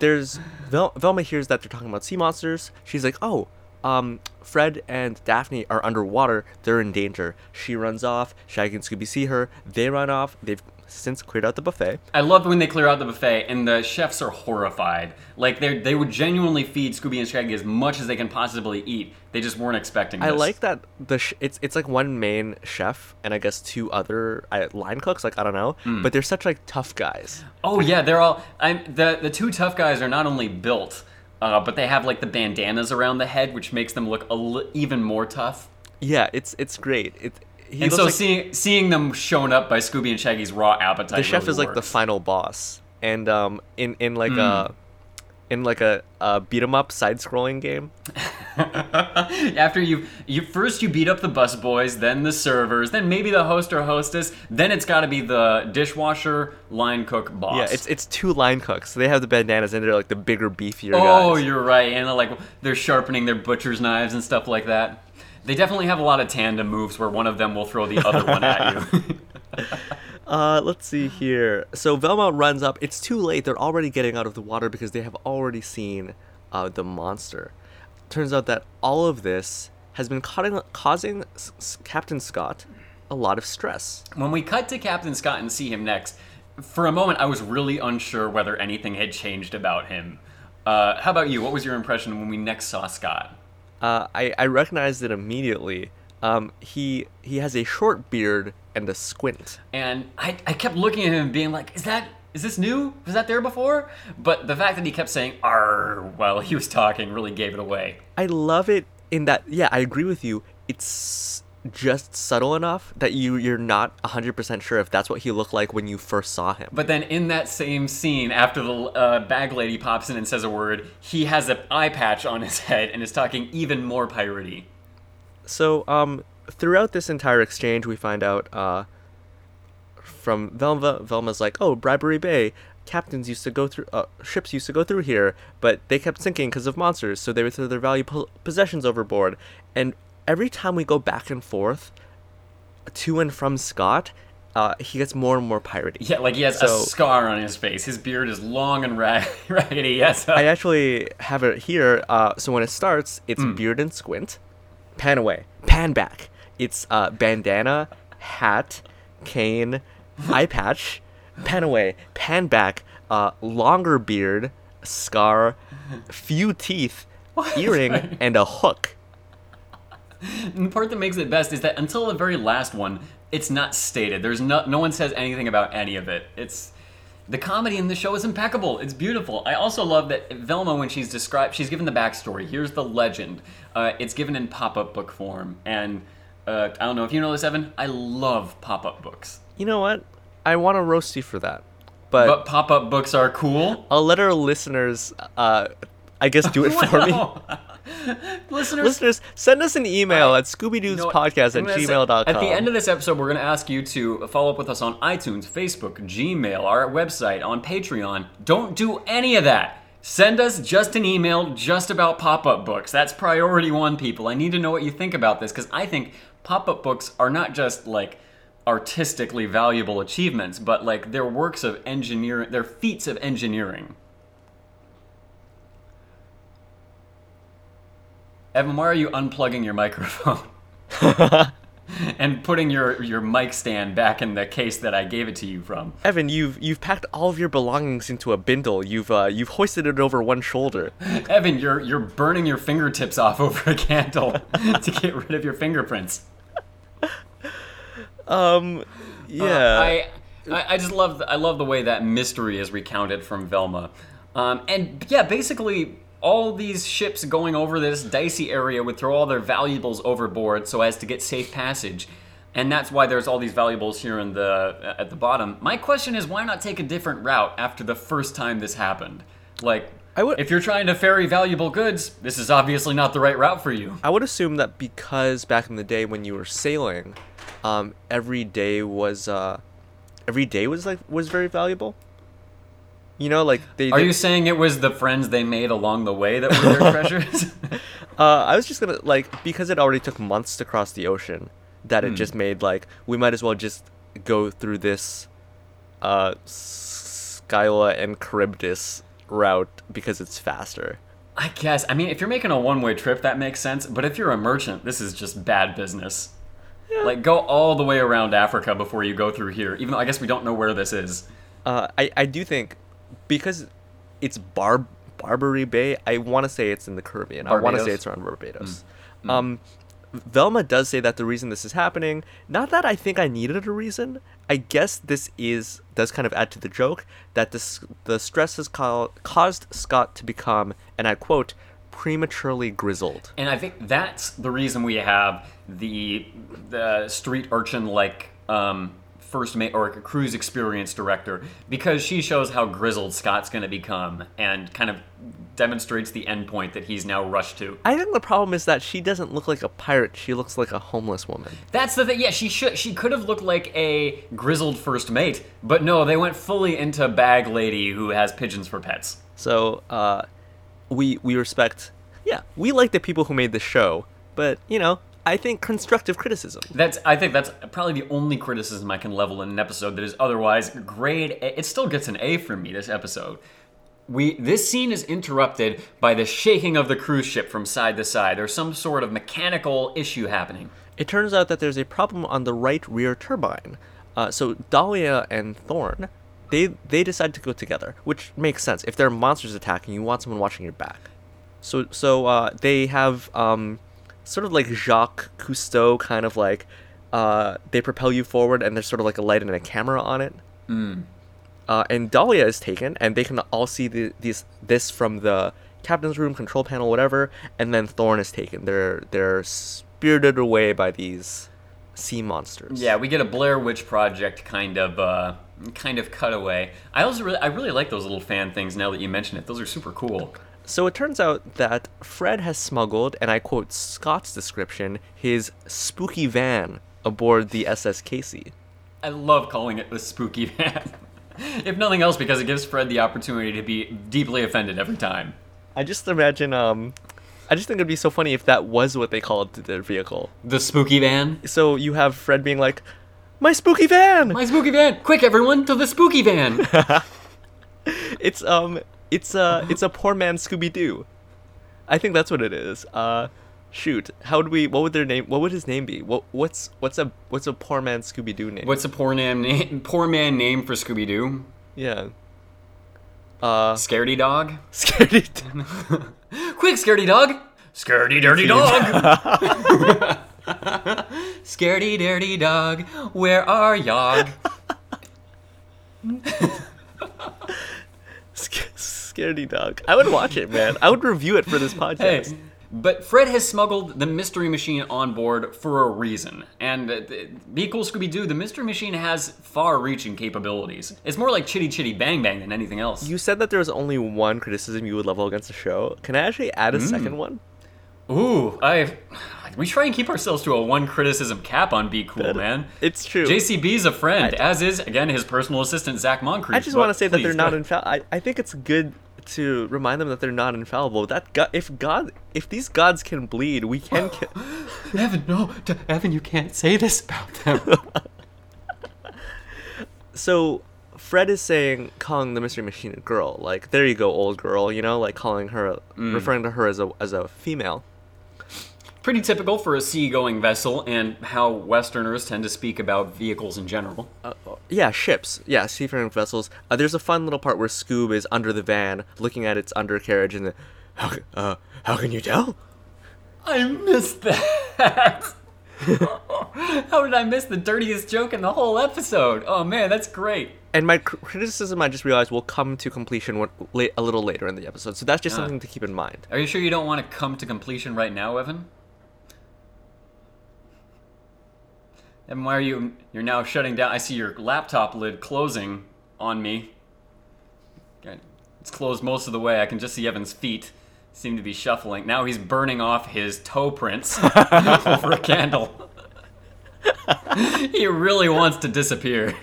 There's Vel- Velma hears that they're talking about sea monsters. She's like, "Oh, um, Fred and Daphne are underwater. They're in danger." She runs off. Shaggy and Scooby see her. They run off. They've since cleared out the buffet. I love when they clear out the buffet and the chefs are horrified. Like they they would genuinely feed Scooby and Shaggy as much as they can possibly eat. They just weren't expecting this. I like that the sh- it's it's like one main chef and I guess two other uh, line cooks. Like I don't know, Hmm. but they're such like tough guys. Oh yeah, they're all. I'm the the two tough guys are not only built, uh, but they have like the bandanas around the head, which makes them look a li- even more tough. Yeah, it's it's great. It and so like seeing seeing them shown up by Scooby and Shaggy's raw appetite. the chef really is like the final boss, and um in in like Hmm. a in like a, a beat 'em up side scrolling game. After you, you first you beat up the bus boys, then the servers, then maybe the host or hostess, then it's got to be the dishwasher, line cook, boss. Yeah, it's it's two line cooks. They have the bandanas and they're like the bigger, beefier Oh, guys. you're right. And they're like they're sharpening their butcher's knives and stuff like that. They definitely have a lot of tandem moves where one of them will throw the other one at you. Uh, let's see here. So Velma runs up. It's too late. They're already getting out of the water because they have already seen uh, the monster. Turns out that all of this has been causing, causing S- S- Captain Scott a lot of stress. when we cut to Captain Scott and see him next, for a moment I was really unsure whether anything had changed about him. Uh, how about you? What was your impression when we next saw Scott? Uh, I, I recognized it immediately. Um, he he has a short beard and a squint. And I, I kept looking at him and being like, is that is this new? Was that there before? But the fact that he kept saying "R" while he was talking really gave it away. I love it in that. Yeah, I agree with you. It's just subtle enough that you you're not 100% sure if that's what he looked like when you first saw him. But then in that same scene, after the uh, bag lady pops in and says a word, he has an eye patch on his head and is talking even more piratey. So, um, throughout this entire exchange, we find out uh, from Velma. Velma's like, "Oh, Bribery Bay. Captains used to go through. Uh, ships used to go through here, but they kept sinking because of monsters. So they would throw their valuable possessions overboard. And every time we go back and forth to and from Scott, uh, he gets more and more piratey. Yeah, like he has a scar on his face. His beard is long and rag- raggedy. Yes. I actually have it here. Uh, so when it starts, it's Hmm. beard and squint, pan away, pan back. It's uh, bandana, hat, cane, eye patch, pan away, pan back, uh, longer beard, scar, few teeth, earring, and a hook. And the part that makes it best is that until the very last one, it's not stated. There's no no one says anything about any of it. It's the comedy in the show is impeccable. It's beautiful. I also love that Velma, when she's described, she's given the backstory. Here's the legend. Uh, it's given in pop-up book form, and uh, I don't know if you know this, Evan. I love pop-up books, You know what? I want to roast you for that, but, but pop-up books are cool. I'll let our listeners, uh, I guess, do it for me. Listeners, Listeners, send us an email at You know what? scoobydoodspodcast at gmail.com. At the end of this episode, we're going to ask you to follow up with us on iTunes, Facebook, Gmail, our website, on Patreon. Don't do any of that. Send us just an email just about pop up books. That's priority one, people. I need to know what you think about this because I think pop up books are not just like artistically valuable achievements, but like they're works of engineering, they're feats of engineering. Evan, why are you unplugging your microphone? and putting your, your mic stand back in the case that I gave it to you from. Evan, you've you've packed all of your belongings into a bindle. You've uh, you've hoisted it over one shoulder. Evan, you're you're burning your fingertips off over a candle to get rid of your fingerprints. Um, yeah. I, I I just love the, I love the way that mystery is recounted from Velma, um, and yeah, basically all these ships going over this dicey area would throw all their valuables overboard so as to get safe passage, and that's why there's all these valuables here in the at the bottom. My question is, why not take a different route after the first time this happened? Like. I would- if you're trying to ferry valuable goods, this is obviously not the right route for you. I would assume that because back in the day when you were sailing, um, every day was uh, every day was like was very valuable. You know, like they. Are they- you saying it was the friends they made along the way that were their treasures? Uh, I was just gonna like because it already took months to cross the ocean, that Hmm. it just made like we might as well just go through this, uh, Scylla and Charybdis route because it's faster. I guess. I mean, if you're making a one-way trip, that makes sense. But if you're a merchant, this is just bad business. Yeah. Like, go all the way around Africa before you go through here. Even though I guess we don't know where this is. Uh, I I do think because it's Bar Barbary Bay. I want to say it's in the Caribbean. I want to say it's around Barbados. Um, Velma does say that the reason this is happening, not that I think I needed a reason. I guess this is does kind of add to the joke that this the stress has ca- caused Scott to become, and I quote, prematurely grizzled. And I think that's the reason we have the the street urchin like um, first mate or cruise experience director because she shows how grizzled Scott's going to become and kind of demonstrates the endpoint that he's now rushed to. I think the problem is that she doesn't look like a pirate. She looks like a homeless woman. That's the thing. Yeah, she should. She could have looked like a grizzled first mate, but no, they went fully into bag lady who has pigeons for pets. So uh, we we respect. Yeah, we like the people who made the show, but you know, I think constructive criticism. That's. I think that's probably the only criticism I can level in an episode that is otherwise grade. A. It still gets an A from me. This episode. We this scene is interrupted by the shaking of the cruise ship from side to side. There's some sort of mechanical issue happening. It turns out that there's a problem on the right rear turbine. Uh, so Dahlia and Thorn, they they decide to go together, which makes sense. If there are monsters attacking, you want someone watching your back. So so uh, they have um, sort of like Jacques Cousteau kind of like uh, they propel you forward, and there's sort of like a light and a camera on it. Uh, and Dahlia is taken, and they can all see the, these this from the captain's room, control panel, whatever. And then Thorn is taken. They're they're spirited away by these sea monsters. Yeah, we get a Blair Witch Project kind of uh, kind of cutaway. I also really, I really like those little fan things. Now that you mention it, those are super cool. So it turns out that Fred has smuggled, and I quote Scott's description, his spooky van aboard the SS Casey. I love calling it the spooky van. if nothing else, because it gives Fred the opportunity to be deeply offended every time. I just imagine, um, I just think it'd be so funny if that was what they called their vehicle. The spooky van. So you have Fred being like, "My spooky van." My spooky van! Quick, everyone, to the spooky van! It's um, it's uh, it's a poor man Scooby Doo. I think that's what it is. Uh, shoot, how would we? What would their name? What would his name be? What what's what's a what's a poor man Scooby Doo name? What's a poor name, name poor man name for Scooby Doo? Yeah. Uh, Scaredy dog. scaredy. Quick, scaredy dog! Scaredy dirty dog! scaredy dirty dog, where are yog? Sc- Scaredy dog. I would watch it, man. I would review it for this podcast. Hey. But Fred has smuggled the Mystery Machine on board for a reason. And uh, be cool, Scooby Doo, the Mystery Machine has far reaching capabilities. It's more like Chitty Chitty Bang Bang than anything else. You said that there was only one criticism you would level against the show. Can I actually add a second one? Ooh, I. We try and keep ourselves to a one criticism cap on Be Cool, man. It's true. JCB's a friend, as is, again, his personal assistant, Zac Moncrief. I just want to say that they're not infallible. I, I think it's good to remind them that they're not infallible. That God, if God, if these gods can bleed, we can. Ki- Evan, no. Evan, you can't say this about them. so Fred is saying calling the mystery machine a girl. Like there you go, old girl. You know, like calling her, Mm. referring to her as a as a female. Pretty typical for a seagoing vessel and how Westerners tend to speak about vehicles in general. Uh, yeah, ships. Yeah, seafaring vessels. Uh, there's a fun little part where Scoob is under the van, looking at its undercarriage, and the, how, uh, how can you tell? I missed that. How did I miss the dirtiest joke in the whole episode? Oh man, that's great. And my criticism, I just realized, will come to completion a little later in the episode. So that's just Ah. something to keep in mind. Are you sure you don't want to come to completion right now, Evan? And why are you? You're now shutting down. I see your laptop lid closing on me. It's closed most of the way. I can just see Evan's feet seem to be shuffling. Now he's burning off his toe prints over a candle. he really wants to disappear.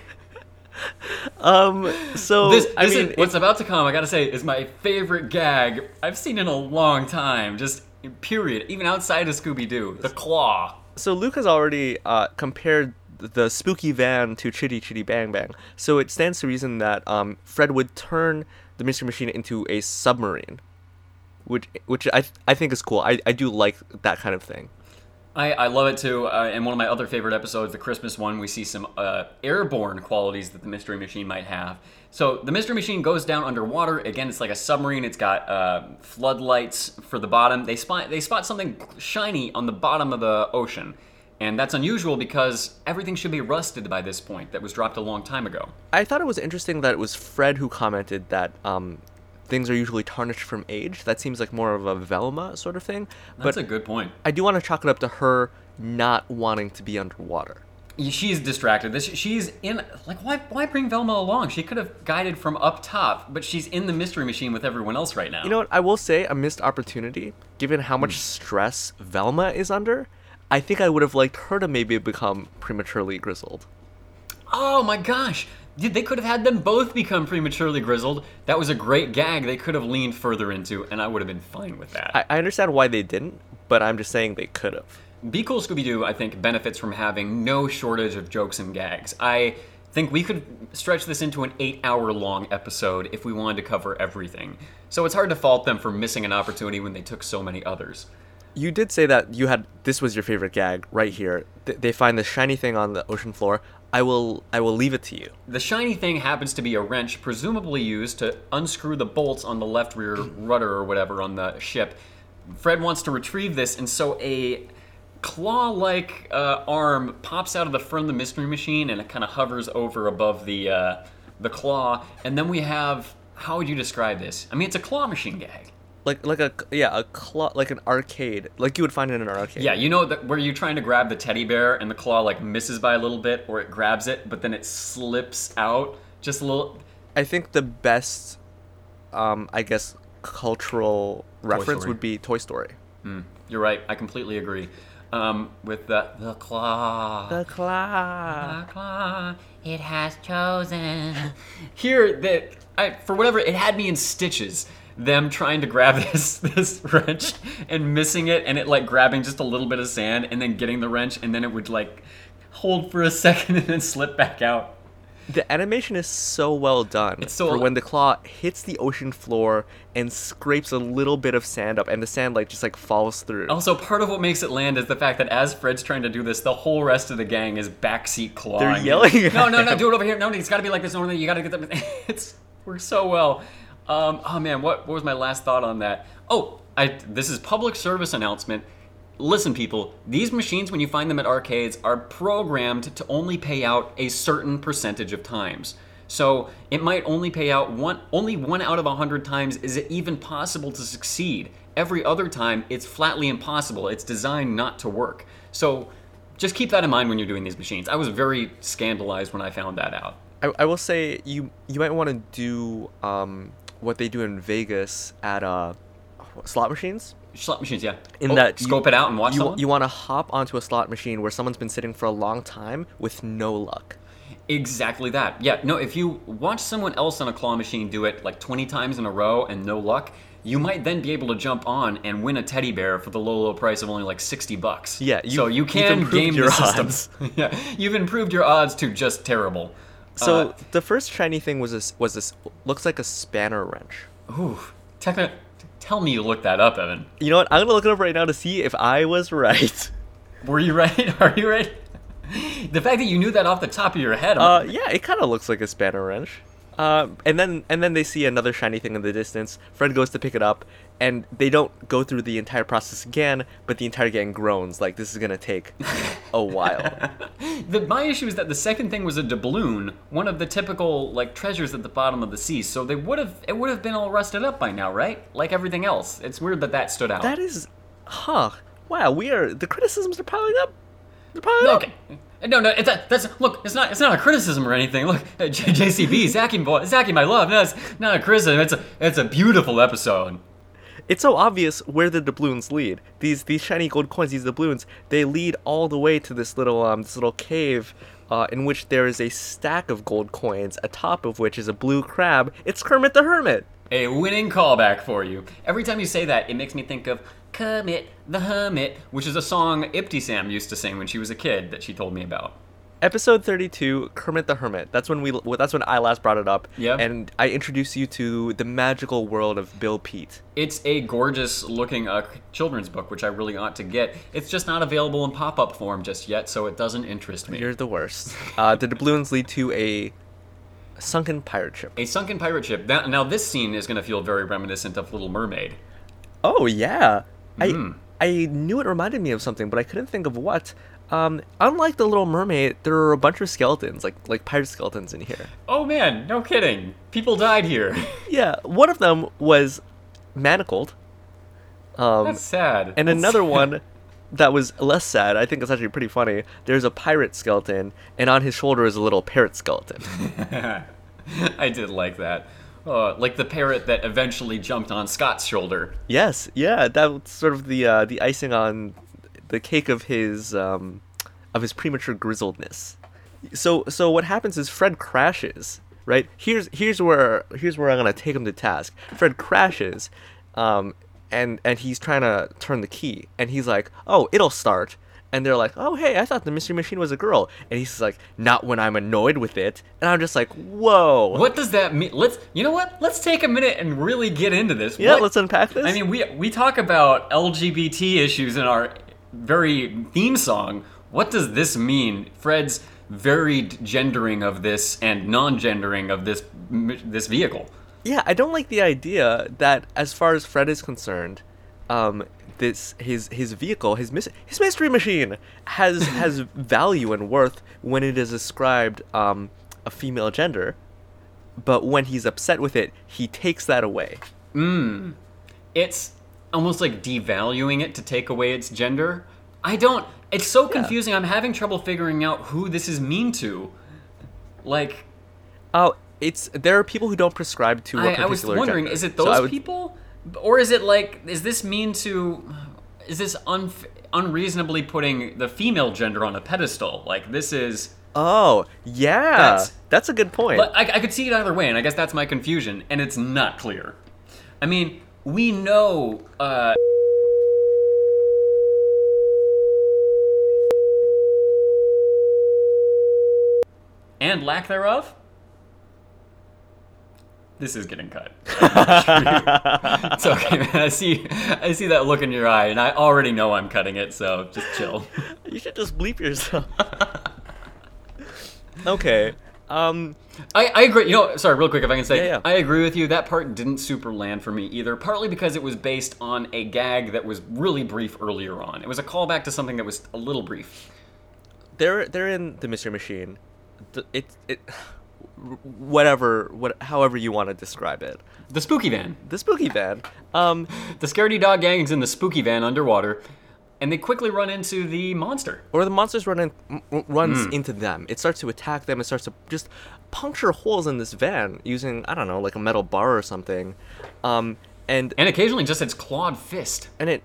Um, so This, I this mean, is, what's about to come, I gotta say, is my favorite gag I've seen in a long time. Just period. Even outside of Scooby Doo, the claw. So Luke has already uh, compared the spooky van to Chitty Chitty Bang Bang. So it stands to reason that um, Fred would turn the Mystery Machine into a submarine, which which I I think is cool. I, I do like that kind of thing. I, I love it too. Uh, in one of my other favorite episodes, the Christmas one, we see some uh, airborne qualities that the Mystery Machine might have. So the Mystery Machine goes down underwater. Again, it's like a submarine. It's got uh, floodlights for the bottom. They spot they spot something shiny on the bottom of the ocean, and that's unusual because everything should be rusted by this point. That was dropped a long time ago. I thought it was interesting that it was Fred who commented that um, things are usually tarnished from age. That seems like more of a Velma sort of thing. That's but a good point. I do want to chalk it up to her not wanting to be underwater. She's distracted. This she's in like why why bring Velma along? She could have guided from up top, but she's in the mystery machine with everyone else right now. You know what? I will say a missed opportunity, given how much hmm. stress Velma is under. I think I would have liked her to maybe become prematurely grizzled. Oh my gosh. Dude, they could have had them both become prematurely grizzled. That was a great gag they could have leaned further into, and I would have been fine with that. I, I understand why they didn't, but I'm just saying they could have. Be Cool Scooby Doo, I think, benefits from having no shortage of jokes and gags. I think we could stretch this into an eight hour long episode if we wanted to cover everything. So it's hard to fault them for missing an opportunity when they took so many others. You did say that you had this was your favorite gag right here. Th- they find the shiny thing on the ocean floor. I will I will leave it to you. The shiny thing happens to be a wrench, presumably used to unscrew the bolts on the left rear rudder or whatever on the ship. Fred wants to retrieve this, and so a claw-like uh, arm pops out of the front of the mystery machine, and it kind of hovers over above the uh, the claw. And then we have how would you describe this? I mean, it's a claw machine gag. Like like a yeah a claw like an arcade like you would find in an arcade. Yeah, you know that where you're trying to grab the teddy bear and the claw like misses by a little bit, or it grabs it, but then it slips out just a little. I think the best, um, I guess, cultural reference Story. would be Toy Story. You're right. I completely agree. Um, with the the claw. The claw. The claw. It has chosen. Here, that I for whatever it had me in stitches. Them trying to grab this this wrench and missing it, and it like grabbing just a little bit of sand, and then getting the wrench, and then it would like hold for a second and then slip back out. The animation is so well done. It's so- for when the claw hits the ocean floor and scrapes a little bit of sand up, and the sand like just like falls through. Also, part of what makes it land is the fact that as Fred's trying to do this, the whole rest of the gang is backseat clawing. They're yelling at No, no, no, do it over here. No, it's got to be like this. No, no, you got to get them. It's works so well. Um, oh man, what what was my last thought on that? Oh, I this is public service announcement. Listen, people, these machines, when you find them at arcades, are programmed to only pay out a certain percentage of times. So it might only pay out one only one out of a hundred times is it even possible to succeed. Every other time it's flatly impossible. It's designed not to work. So just keep that in mind when you're doing these machines. I was very scandalized when I found that out. I, I will say you you might want to do um, what they do in Vegas at uh, slot machines. Slot machines, yeah. In Oh, that you- scope it out and watch you, someone? you want to hop onto a slot machine where someone's been sitting for a long time with no luck. Exactly that. Yeah, no, if you watch someone else on a claw machine do it like 20 times in a row and no luck, you might then be able to jump on and win a teddy bear for the low, low price of only like 60 bucks. Yeah, so you've- you can game your the system. odds. yeah, you've improved your odds to just terrible. So Uh, the first shiny thing was this was this looks like a spanner wrench. ooh, techni- tell me you looked that up, Evan. You know what? I'm gonna look it up right now to see if I was right. Were you right? Are you right? the fact that you knew that off the top of your head, Uh, yeah, it kind of looks like a spanner wrench. Uh, and then and then they see another shiny thing in the distance. Fred goes to pick it up, and they don't go through the entire process again. But the entire gang groans like this is gonna take a while. The, my issue is that the second thing was a doubloon, one of the typical like treasures at the bottom of the sea. So they would have it would have been all rusted up by now, right? Like everything else. It's weird that that stood out. that is, huh? Wow, we are the criticisms are piling up. They're piling up. okay. No, no, it's a, that's look. It's not. It's not a criticism or anything. Look, uh, J- JCB, Zachy boy, Zachy, my love. No, it's not a criticism. It's a, it's a beautiful episode. It's so obvious where the doubloons lead. These these shiny gold coins, these doubloons, they lead all the way to this little um this little cave, uh, in which there is a stack of gold coins, atop of which is a blue crab. It's Kermit the Hermit. A winning callback for you. Every time you say that, it makes me think of Kermit the Hermit, which is a song Ibtisam used to sing when she was a kid that she told me about. Episode thirty-two, Kermit the Hermit. That's when we that's when I last brought it up. Yeah. And I introduced you to the magical world of Bill Peet. It's a gorgeous looking uh, children's book, which I really ought to get. It's just not available in pop up form just yet, so it doesn't interest me. You're the worst. Uh, the doubloons lead to a sunken pirate ship. A sunken pirate ship. That, now, this scene is going to feel very reminiscent of Little Mermaid. Oh yeah, Hmm. I I knew it reminded me of something, but I couldn't think of what. Um, unlike the Little Mermaid, there are a bunch of skeletons, like like pirate skeletons in here. Oh man, no kidding. People died here. Yeah, one of them was manacled. Um, That's sad. and That's another sad. one that was less sad. I think it's actually pretty funny. There's a pirate skeleton, and on his shoulder is a little parrot skeleton. I did like that. Uh, like the parrot that eventually jumped on Scott's shoulder. yes, yeah, that's sort of the uh, the icing on the cake of his um, of his premature grizzledness. So so what happens is Fred crashes. Right here's here's where here's where I'm gonna take him to task. Fred crashes, um, and and he's trying to turn the key, and he's like, "Oh, it'll start." And they're like, "Oh, hey, I thought the mystery machine was a girl." And he's like, "Not when I'm annoyed with it." And I'm just like, "Whoa!" What does that mean? Let's, you know what? Let's take a minute and really get into this. Yeah, What- let's unpack this. I mean, we we talk about LGBT issues in our very theme song. What does this mean? Fred's varied gendering of this and non-gendering of this this vehicle. Yeah, I don't like the idea that, as far as Fred is concerned, um, this his his vehicle, his mis- his mystery machine, has has value and worth when it is ascribed um, a female gender, but when he's upset with it, he takes that away. Mmm. It's almost like devaluing it to take away its gender. I don't. It's so confusing. I'm having trouble figuring out who this is mean to. Like, Oh, it's there are people who don't prescribe to a I, particular I was wondering, gender. is it those I would- people, or is it like, is this mean to? Is this unf- unreasonably putting the female gender on a pedestal? Like this is. Oh, yeah, That's- that's, a good point. But I, I could see it either way, and I guess that's my confusion, and it's not clear. I mean, we know. Uh, and lack thereof. This is getting cut. it's okay, man. I see, I see that look in your eye, and I already know I'm cutting it. So just chill. you should just bleep yourself. okay. Um. I, I agree. You know, sorry, real quick, if I can say, Yeah, yeah. I agree with you. That part didn't super land for me either. Partly because it was based on a gag that was really brief earlier on. It was a callback to something that was a little brief. they're they're in the mystery machine. The- It it whatever, what, however you want to describe it. The spooky van. The spooky van. Um, The scaredy dog gang is in the spooky van underwater, and they quickly run into the monster. or the monsters run in, m- runs into them. It starts to attack them. It starts to just puncture holes in this van using I don't know, like a metal bar or something. Um, and And occasionally just its clawed fist. and it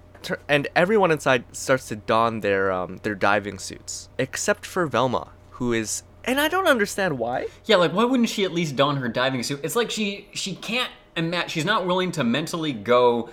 and everyone inside starts to don their um, their diving suits except for Velma, who is and I don't understand why. Yeah, like why wouldn't she at least don her diving suit? It's like she she can't imagine. She's not willing to mentally go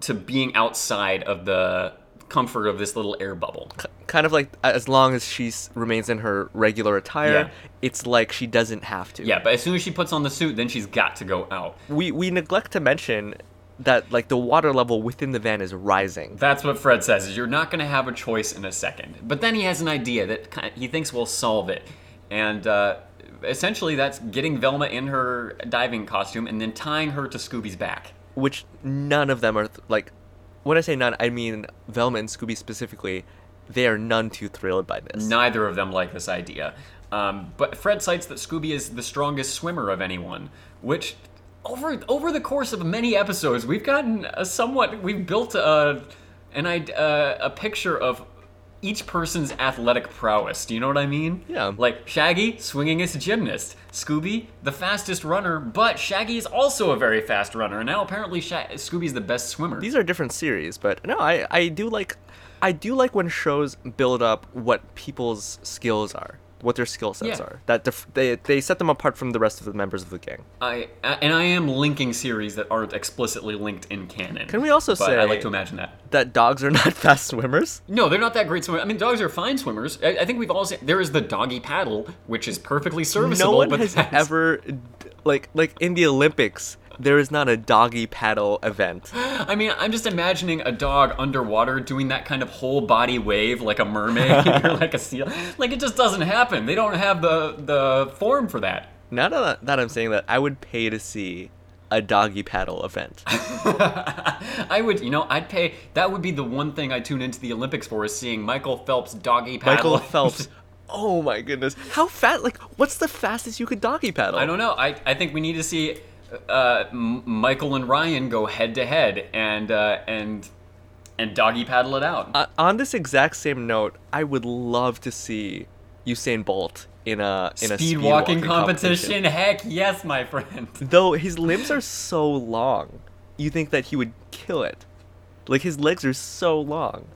to being outside of the comfort of this little air bubble. Kind of like as long as she remains in her regular attire, Yeah. it's like she doesn't have to. Yeah, but as soon as she puts on the suit, then she's got to go out. We we neglect to mention that like the water level within the van is rising. That's what Fred says. Is you're not going to have a choice in a second. But then he has an idea that kind he thinks will solve it, and uh, essentially that's getting Velma in her diving costume and then tying her to Scooby's back. which none of them are th- like when I say none, I mean Velma and Scooby specifically. They are none too thrilled by this. Neither of them like this idea. Um, but Fred cites that Scooby is the strongest swimmer of anyone, which over over the course of many episodes, we've gotten a somewhat we've built a an uh, a picture of each person's athletic prowess. Do you know what I mean? Yeah. Like Shaggy, swingingest gymnast. Scooby, the fastest runner, but Shaggy is also a very fast runner. And now apparently Sha- Scooby's the best swimmer. These are different series, but no, I I do like I do like when shows build up what people's skills are, what their skill sets Yeah. are. That def- they they set them apart from the rest of the members of the gang. I and I am linking series that aren't explicitly linked in canon. Can we also but say- I like to imagine that. That dogs are not fast swimmers. No, they're not that great swimmers. I mean, dogs are fine swimmers. I, I think we've all seen. There is the doggy paddle, which is perfectly serviceable. no one but has that's- ever like like in the Olympics. There is not a doggy paddle event. I mean, I'm just imagining a dog underwater doing that kind of whole body wave like a mermaid or like a seal. Like it just doesn't happen. They don't have the the form for that. Now that, that I'm saying that, I would pay to see a doggy paddle event. I would, you know, I'd pay. That would be the one thing I tune into the Olympics for is seeing Michael Phelps doggy paddle. Michael Phelps. Oh my goodness. How fast? Like, what's the fastest you could doggy paddle? I don't know. I, I think we need to see uh, Michael and Ryan go head to head and uh, and and doggy paddle it out. Uh, on this exact same note, I would love to see Usain Bolt in a in a speed walking competition. Heck yes, my friend. Though his limbs are so long, you think that he would kill it. Like his legs are so long.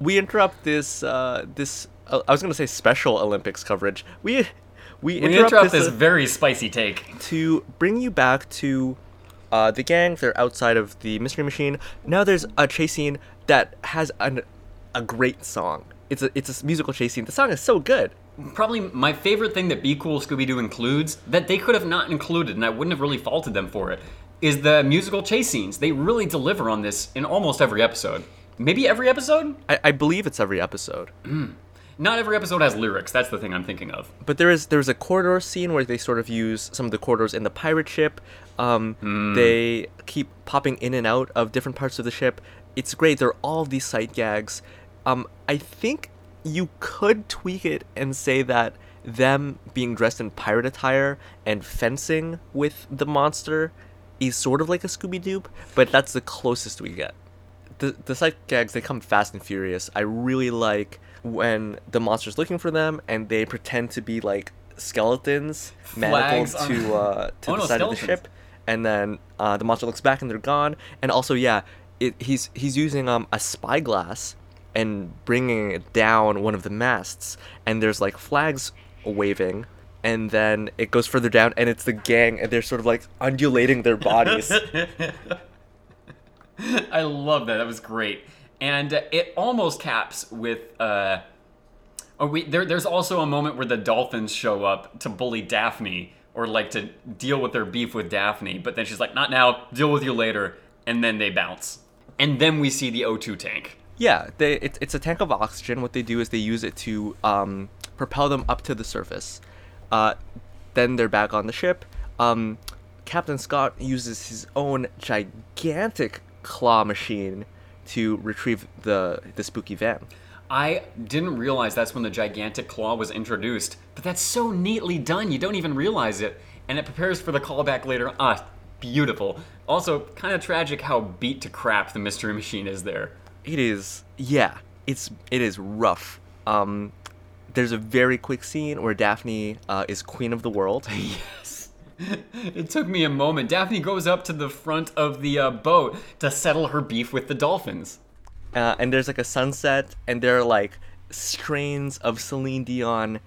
We interrupt this uh, this uh, I was gonna say special Olympics coverage. We we, We interrupt, interrupt this, this very spicy take. to bring you back to uh, the gang. They're outside of the mystery machine. Now there's a chase scene that has an, a great song. It's a it's a musical chase scene. The song is so good. Probably my favorite thing that Be Cool Scooby Doo includes that they could have not included, and I wouldn't have really faulted them for it, is the musical chase scenes. They really deliver on this in almost every episode. Maybe every episode? I, I believe it's every episode. Not every episode has lyrics. That's the thing I'm thinking of. But there is there's a corridor scene where they sort of use some of the corridors in the pirate ship. Um, They keep popping in and out of different parts of the ship. It's great. There are all these sight gags. Um, I think you could tweak it and say that them being dressed in pirate attire and fencing with the monster is sort of like a Scooby Doo, but that's the closest we get the the sight gags they come fast and furious. I really like when the monster's looking for them and they pretend to be like skeletons manacled Flags on- to uh, to Oh, the no, side of the skeletons. ship, and then uh, the monster looks back and they're gone. And also, yeah, it, he's he's using um a spyglass and bringing it down one of the masts, and there's like flags waving. And then it goes further down, and it's the gang, and they're sort of like undulating their bodies. I love that. That was great. And it almost caps with. Uh, we, there, there's also a moment where the dolphins show up to bully Daphne or like to deal with their beef with Daphne, but then she's like, not now, deal with you later. And then they bounce. And then we see the O2 tank. Yeah, they, it, it's a tank of oxygen. What they do is they use it to um, propel them up to the surface. Uh, then they're back on the ship. Um, Captain Scott uses his own gigantic claw machine to retrieve the the spooky van. I didn't realize that's when the gigantic claw was introduced. but that's so neatly done, you don't even realize it. And it prepares for the callback later. Ah, beautiful. Also, kind of tragic how beat to crap the Mystery Machine is there. It is, yeah, it's it is rough. Um, there's a very quick scene where Daphne uh, is queen of the world. Yes. It took me a moment. Daphne goes up to the front of the uh, boat to settle her beef with the dolphins. uh, and there's like a sunset, and there are like strains of Celine Dion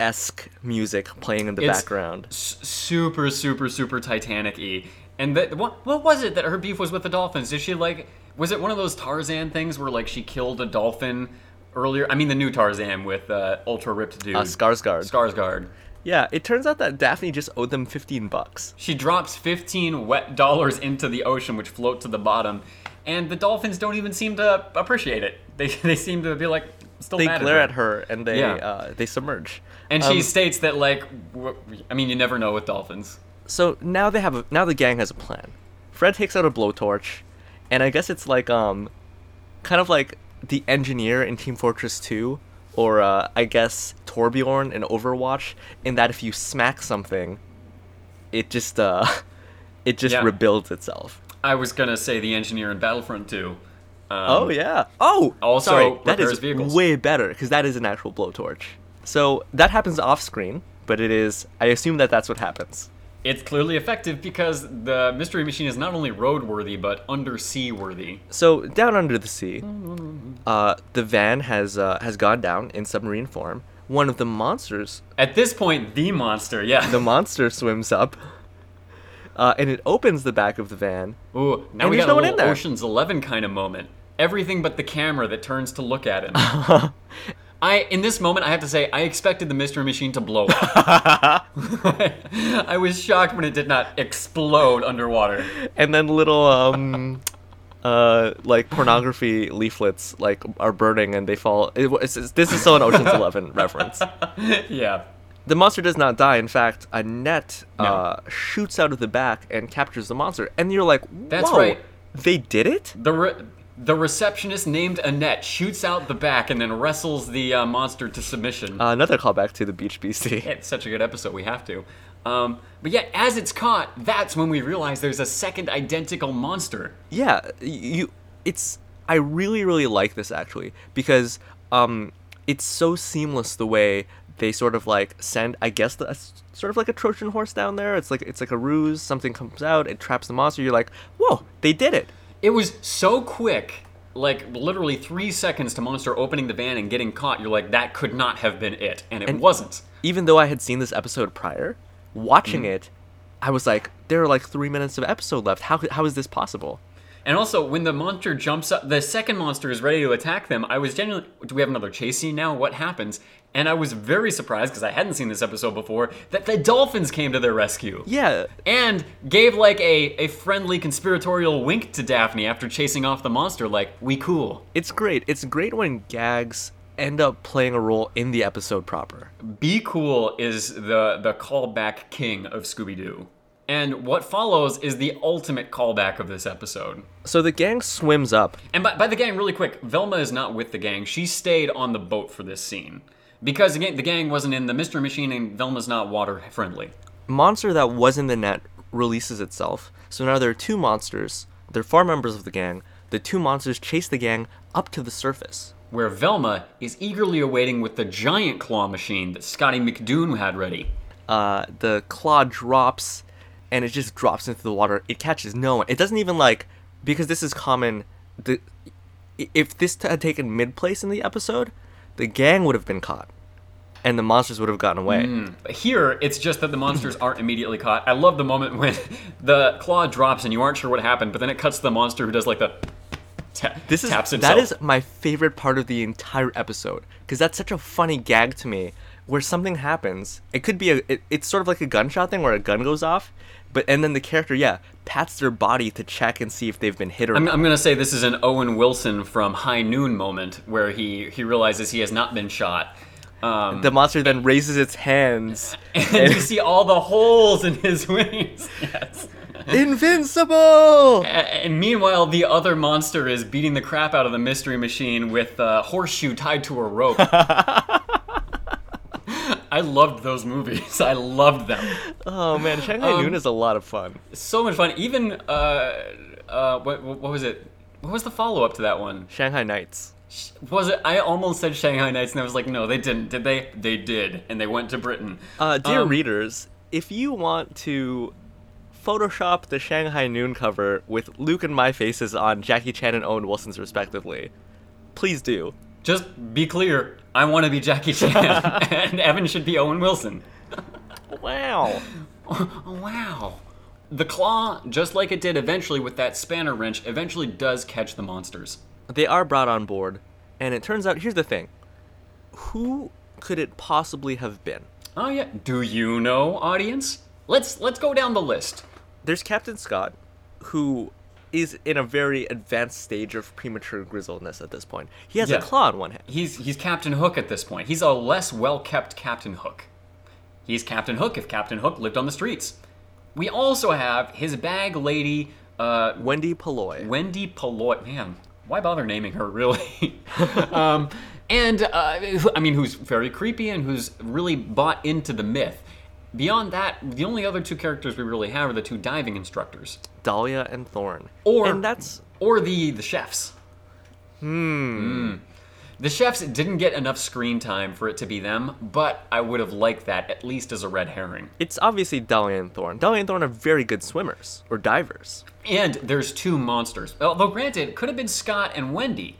esque music playing in the It's background. S- super, super, super Titanic y. And that what what was it that her beef was with the dolphins? Did she like was it one of those Tarzan things where like she killed a dolphin earlier? I mean the new Tarzan with uh, ultra ripped dude. Uh, Skarsgård. Skarsgård. Yeah, it turns out that Daphne just owed them 15 bucks. She drops 15 wet dollars into the ocean, which float to the bottom, and the dolphins don't even seem to appreciate it. They, they seem to be like still They mad glare at at her. her and they Yeah. uh, they submerge. And she Um, states that like, I mean, you never know with dolphins. so now they have a, now the gang has a plan. Fred takes out a blowtorch, and I guess it's like um, kind of like the engineer in Team Fortress 2, or uh, I guess Torbjorn in Overwatch, in that if you smack something, it just uh, it just Yeah. rebuilds itself. I was gonna say the engineer in Battlefront 2. Um, oh yeah. Oh, also sorry. That is vehicles. way better because that is an actual blowtorch. So that happens off screen, but it is. I assume that that's what happens. It's clearly effective because the mystery machine is not only roadworthy but undersea worthy. So down under the sea, uh, the van has uh, has gone down in submarine form. One of the monsters, At this point, the monster, yeah. the monster swims up, uh, and it opens the back of the van. Ooh, now we got no a one in little there. Ocean's Eleven kind of moment. Everything but the camera that turns to look at him. I in this moment I have to say I expected the mystery machine to blow up. I was shocked when it did not explode underwater. and then little um uh like pornography leaflets like are burning and they fall it, it's, it's- this is still an oceans 11 reference Yeah. the monster does not die in fact a net No. uh shoots out of the back and captures the monster and you're like That's Whoa, right. they did it The re- the receptionist named Annette shoots out the back and then wrestles the uh, monster to submission. uh, another callback to the beach beastie It's such a good episode, we have to. Um, but yet, as it's caught, that's when we realize there's a second identical monster. yeah you it's i really really like this actually because um it's so seamless the way they sort of like send i guess the, sort of like a trojan horse down there it's like it's like a ruse something comes out it traps the monster you're like whoa they did it It was so quick, like literally three seconds to monster opening the van and getting caught. You're like, that could not have been it, and it wasn't. even though i had seen this episode prior watching Mm. it i was like there are like three minutes of episode left how, how is this possible And also, when the monster jumps up, the second monster is ready to attack them. I was genuinely, do we have another chase scene now? What happens? And I was very surprised because I hadn't seen this episode before that the dolphins came to their rescue. yeah And gave like a, a friendly conspiratorial wink to Daphne after chasing off the monster, like, we cool. it's great it's great when gags end up playing a role in the episode proper Be Cool is the the callback king of Scooby Doo. And what follows is the ultimate callback of this episode. so the gang swims up And by, by the gang, really quick, Velma is not with the gang. She stayed on the boat for this scene. Because again, the gang wasn't in the Mystery Machine and Velma's not water friendly. monster that was in the net releases itself. So now there are two monsters. They're four members of the gang. The two monsters chase the gang up to the surface. Where Velma is eagerly awaiting with the giant claw machine that Scotty McDoon had ready. Uh, the claw drops, and it just drops into the water. It catches no one. It doesn't even like because this is common. The if this had taken mid place in the episode, the gang would have been caught, and the monsters would have gotten away. But here, it's just that the monsters aren't immediately caught. I love the moment when the claw drops and you aren't sure what happened, but then it cuts to the monster who does like the ta- This is taps himself. that is my favorite part of the entire episode because that's such a funny gag to me where something happens. It could be a it, it's sort of like a gunshot thing where a gun goes off, but and then the character yeah pats their body to check and see if they've been hit or I'm, not. I'm gonna say this is an Owen Wilson from High Noon moment where he he realizes he has not been shot. Um, The monster then raises its hands. and you see all the holes in his wings. Yes. Invincible! And meanwhile, the other monster is beating the crap out of the mystery machine with a horseshoe tied to a rope. I loved those movies. I loved them. Oh man, Shanghai Um, Noon is a lot of fun. So much fun. Even uh, uh, what what was it? What was the follow up to that one? Shanghai Nights. Was it? I almost said Shanghai Nights, and I was like, no, they didn't. Did they? They did, and they went to Britain. Uh, dear Um, readers, if you want to Photoshop the Shanghai Noon cover with Luke and my faces on Jackie Chan and Owen Wilson's respectively, please do. Just be clear. I want to be Jackie Chan, and Evan should be Owen Wilson. Wow. Oh, wow. The claw, just like it did eventually with that spanner wrench, eventually does catch the monsters. They are brought on board, and it turns out here's the thing. Who could it possibly have been? Oh yeah. Do you know, audience? Let's let's go down the list. There's Captain Scott, who is in a very advanced stage of premature grizzledness at this point. He has Yeah. a claw on one hand. He's he's Captain Hook at this point. He's a less well-kept Captain Hook. He's Captain Hook if Captain Hook lived on the streets. We also have his bag lady, uh, Wendy Polloy. Wendy Polloy. Man, why bother naming her, really? um, and, uh, I mean, who's very creepy and who's really bought into the myth. Beyond that, the only other two characters we really have are the two diving instructors. Dahlia and Thorn. Or, and that's or the, the chefs. Hmm. The chefs didn't get enough screen time for it to be them, but I would have liked that at least as a red herring. it's obviously Dahlia and Thorn. Dahlia and Thorn are very good swimmers or divers, And there's two monsters. Although, granted, it could have been Scott and Wendy.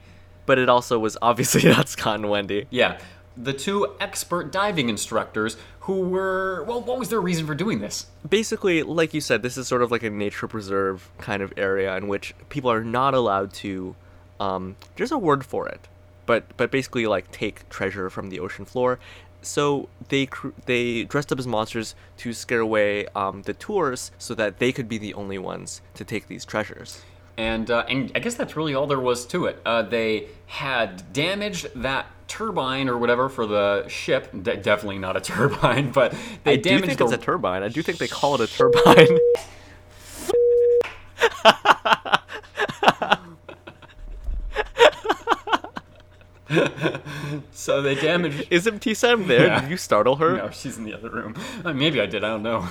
but it also was obviously not Scott and Wendy. Yeah, the two expert diving instructors who were. Well, what was their reason for doing this? Basically, like you said, this is sort of like a nature preserve kind of area in which people are not allowed to. Um, there's a word for it, but but basically like take treasure from the ocean floor. So they cr- they dressed up as monsters to scare away um, the tourists, so that they could be the only ones to take these treasures. And uh, and I guess that's really all there was to it. Uh, they had damaged that turbine or whatever for the ship. De- definitely not a turbine, but they I do damaged think the it's a turbine. I do think they call it a turbine. so they damaged. Is Ibtisam there? Yeah. Did you startle her? No, she's in the other room. Uh, maybe I did. I don't know.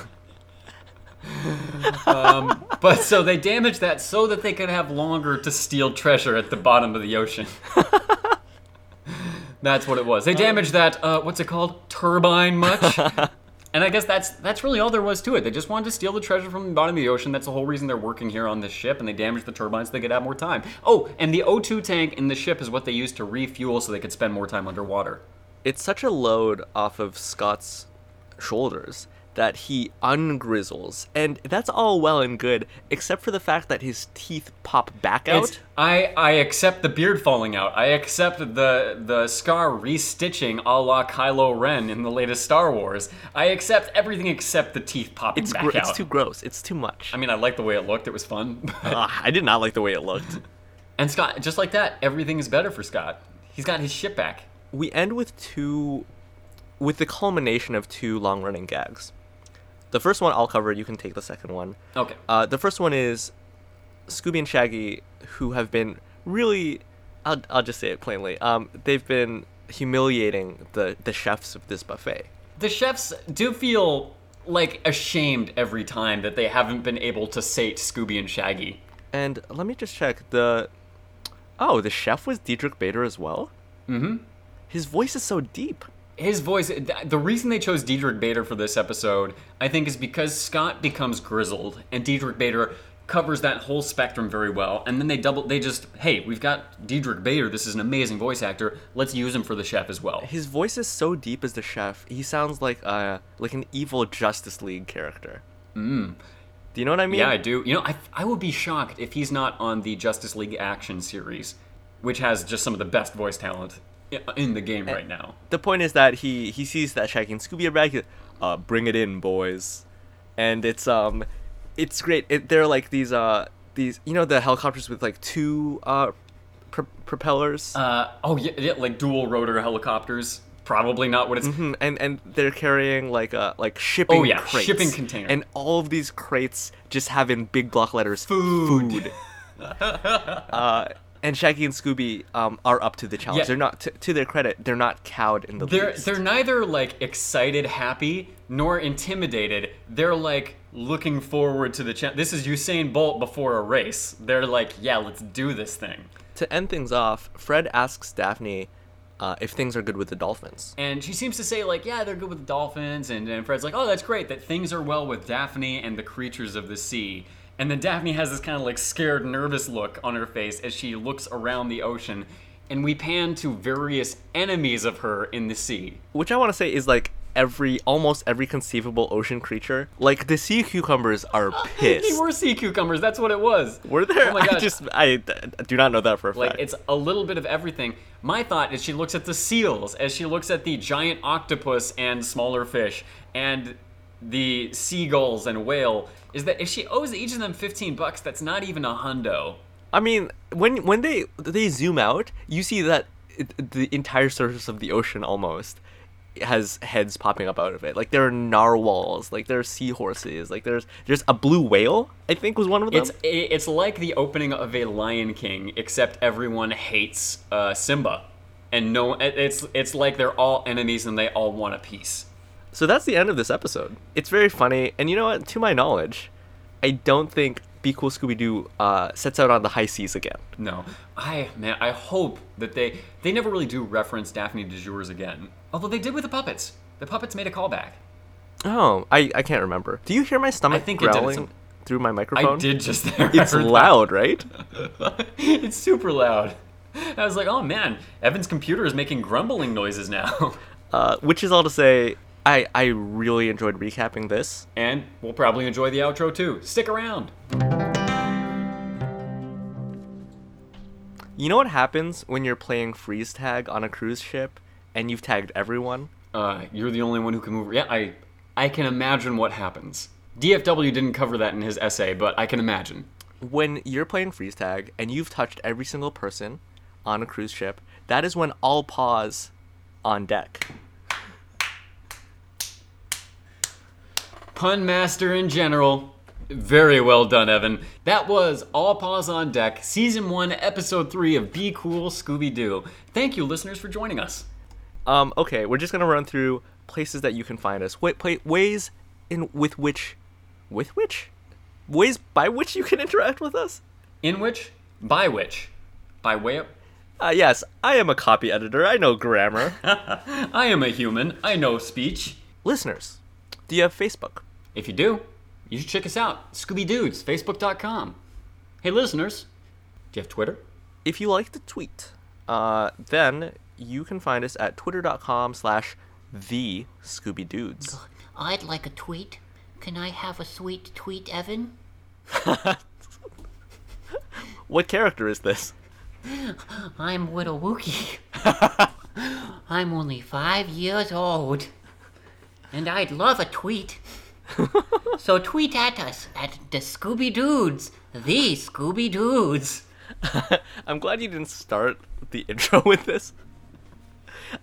Um, but so they damaged that so that they could have longer to steal treasure at the bottom of the ocean. that's what it was. They damaged that. Uh, what's it called? Turbine much? and I guess that's that's really all there was to it. They just wanted to steal the treasure from the bottom of the ocean. That's the whole reason they're working here on this ship. And they damaged the turbines so they could have more time. Oh, and the O2 tank in the ship is what they used to refuel so they could spend more time underwater. It's such a load off of Scott's shoulders that he ungrizzles, and that's all well and good, except for the fact that his teeth pop back out. It's, I I accept the beard falling out. I accept the the scar restitching a la Kylo Ren in the latest Star Wars. I accept everything except the teeth popping It's back gr- out. it's too gross. It's too much. I mean, I like the way it looked. It was fun. Ah, I did not like the way it looked. and Scott, just like that, everything is better for Scott. He's got his ship back. we end with two with the culmination of two long running gags. The first one I'll cover, you can take the second one. Okay. Uh, the first one is Scooby and Shaggy, who have been really, I'll, I'll just say it plainly, um, they've been humiliating the, the chefs of this buffet. The chefs do feel like ashamed every time that they haven't been able to sate Scooby and Shaggy. And let me just check the. Oh, the chef was Diedrich Bader as well? Mm-hmm. His voice is so deep. His voice the reason they chose Diedrich Bader for this episode I think is because Scott becomes grizzled and Diedrich Bader covers that whole spectrum very well and then they double they just hey we've got Diedrich Bader this is an amazing voice actor let's use him for the chef as well His voice is so deep as the chef. He sounds like uh like an evil Justice League character. Mm. Do you know what I mean? yeah I do you know I, I would be shocked if he's not on the Justice League action series which has just some of the best voice talent in the game right now the point is that he he sees that Shaggy and Scooby. He's, uh, bring it in, boys, and it's um, it's great. It, they're like these uh these you know the helicopters with like two uh pr- propellers. uh, oh yeah, yeah like dual rotor helicopters probably not what it's Mhm, and and they're carrying like uh like shipping Oh, yeah, crates. shipping container. and all of these crates just have in big block letters Food. food. uh, and Shaggy and Scooby um, are up to the challenge. Yeah. They're not, to, to their credit, they're not cowed in the They're least. they're neither like excited, happy, nor intimidated. They're like looking forward to the challenge. This is Usain Bolt before a race. They're like, yeah, let's do this thing. To end things off, Fred asks Daphne uh, if things are good with the dolphins. And she seems to say like, yeah, they're good with the dolphins. And, and Fred's like, oh, that's great that things are well with Daphne and the creatures of the sea. And then Daphne has this kind of like scared, nervous look on her face as she looks around the ocean. And we pan to various enemies of her in the sea. Which I want to say is like every, almost every conceivable ocean creature. Like the sea cucumbers are oh, pissed. They were sea cucumbers. That's what it was. Were there? Oh my I God. just, I do not know that for a Like fact. Like it's a little bit of everything. My thought is she looks at the seals, as she looks at the giant octopus and smaller fish, and the seagulls and whale, is that if she owes each of them 15 bucks, that's not even a hundo. I mean, when when they they zoom out, you see that it, the entire surface of the ocean almost has heads popping up out of it. Like there are narwhals, like there are seahorses, like there's there's a blue whale. I think was one of them. It's it's like the opening of a Lion King, except everyone hates uh, Simba, and no, it's it's like they're all enemies and they all want a piece. So that's the end of this episode. It's very funny, and you know what? To my knowledge, I don't think Be Cool Scooby Doo uh, sets out on the high seas again. No, I man, I hope that they they never really do reference Daphne de Jours again. Although they did with the puppets. The puppets made a callback. Oh, I, I can't remember. Do you hear my stomach think it did growling through my microphone? I did just there. It's that. loud, right? it's super loud. I was like, oh man, Evan's computer is making grumbling noises now. Uh, which is all to say, I I really enjoyed recapping this. and we'll probably enjoy the outro too. Stick around. You know what happens when you're playing freeze tag on a cruise ship and you've tagged everyone? Uh, you're the only one who can move. Yeah, I I can imagine what happens. DFW didn't cover that in his essay, but I can imagine. When you're playing freeze tag and you've touched every single person on a cruise ship, that is when all pause on deck. Pun master in general. Very well done, Evan. That was All Paws on Deck, Season 1, Episode 3 of Be Cool Scooby Doo. Thank you, listeners, for joining us. Um, okay, we're just gonna run through places that you can find us. Wait, play, ways in with which, with which, ways by which you can interact with us. In which? By which? By way of. Uh, yes, I am a copy editor. I know grammar. I am a human. I know speech. Listeners, do you have Facebook? If you do, you should check us out. Scooby Dudes, Facebook.com. Hey, listeners, do you have Twitter? if you like to tweet, uh, then you can find us at twitter.com slash the Scooby Dudes. I'd like a tweet. Can I have a sweet tweet, Evan? What character is this? I'm Widow Wookie. I'm only five years old. And I'd love a tweet. so tweet at us at the Scooby Dudes. The Scooby Dudes. I'm glad you didn't start the intro with this.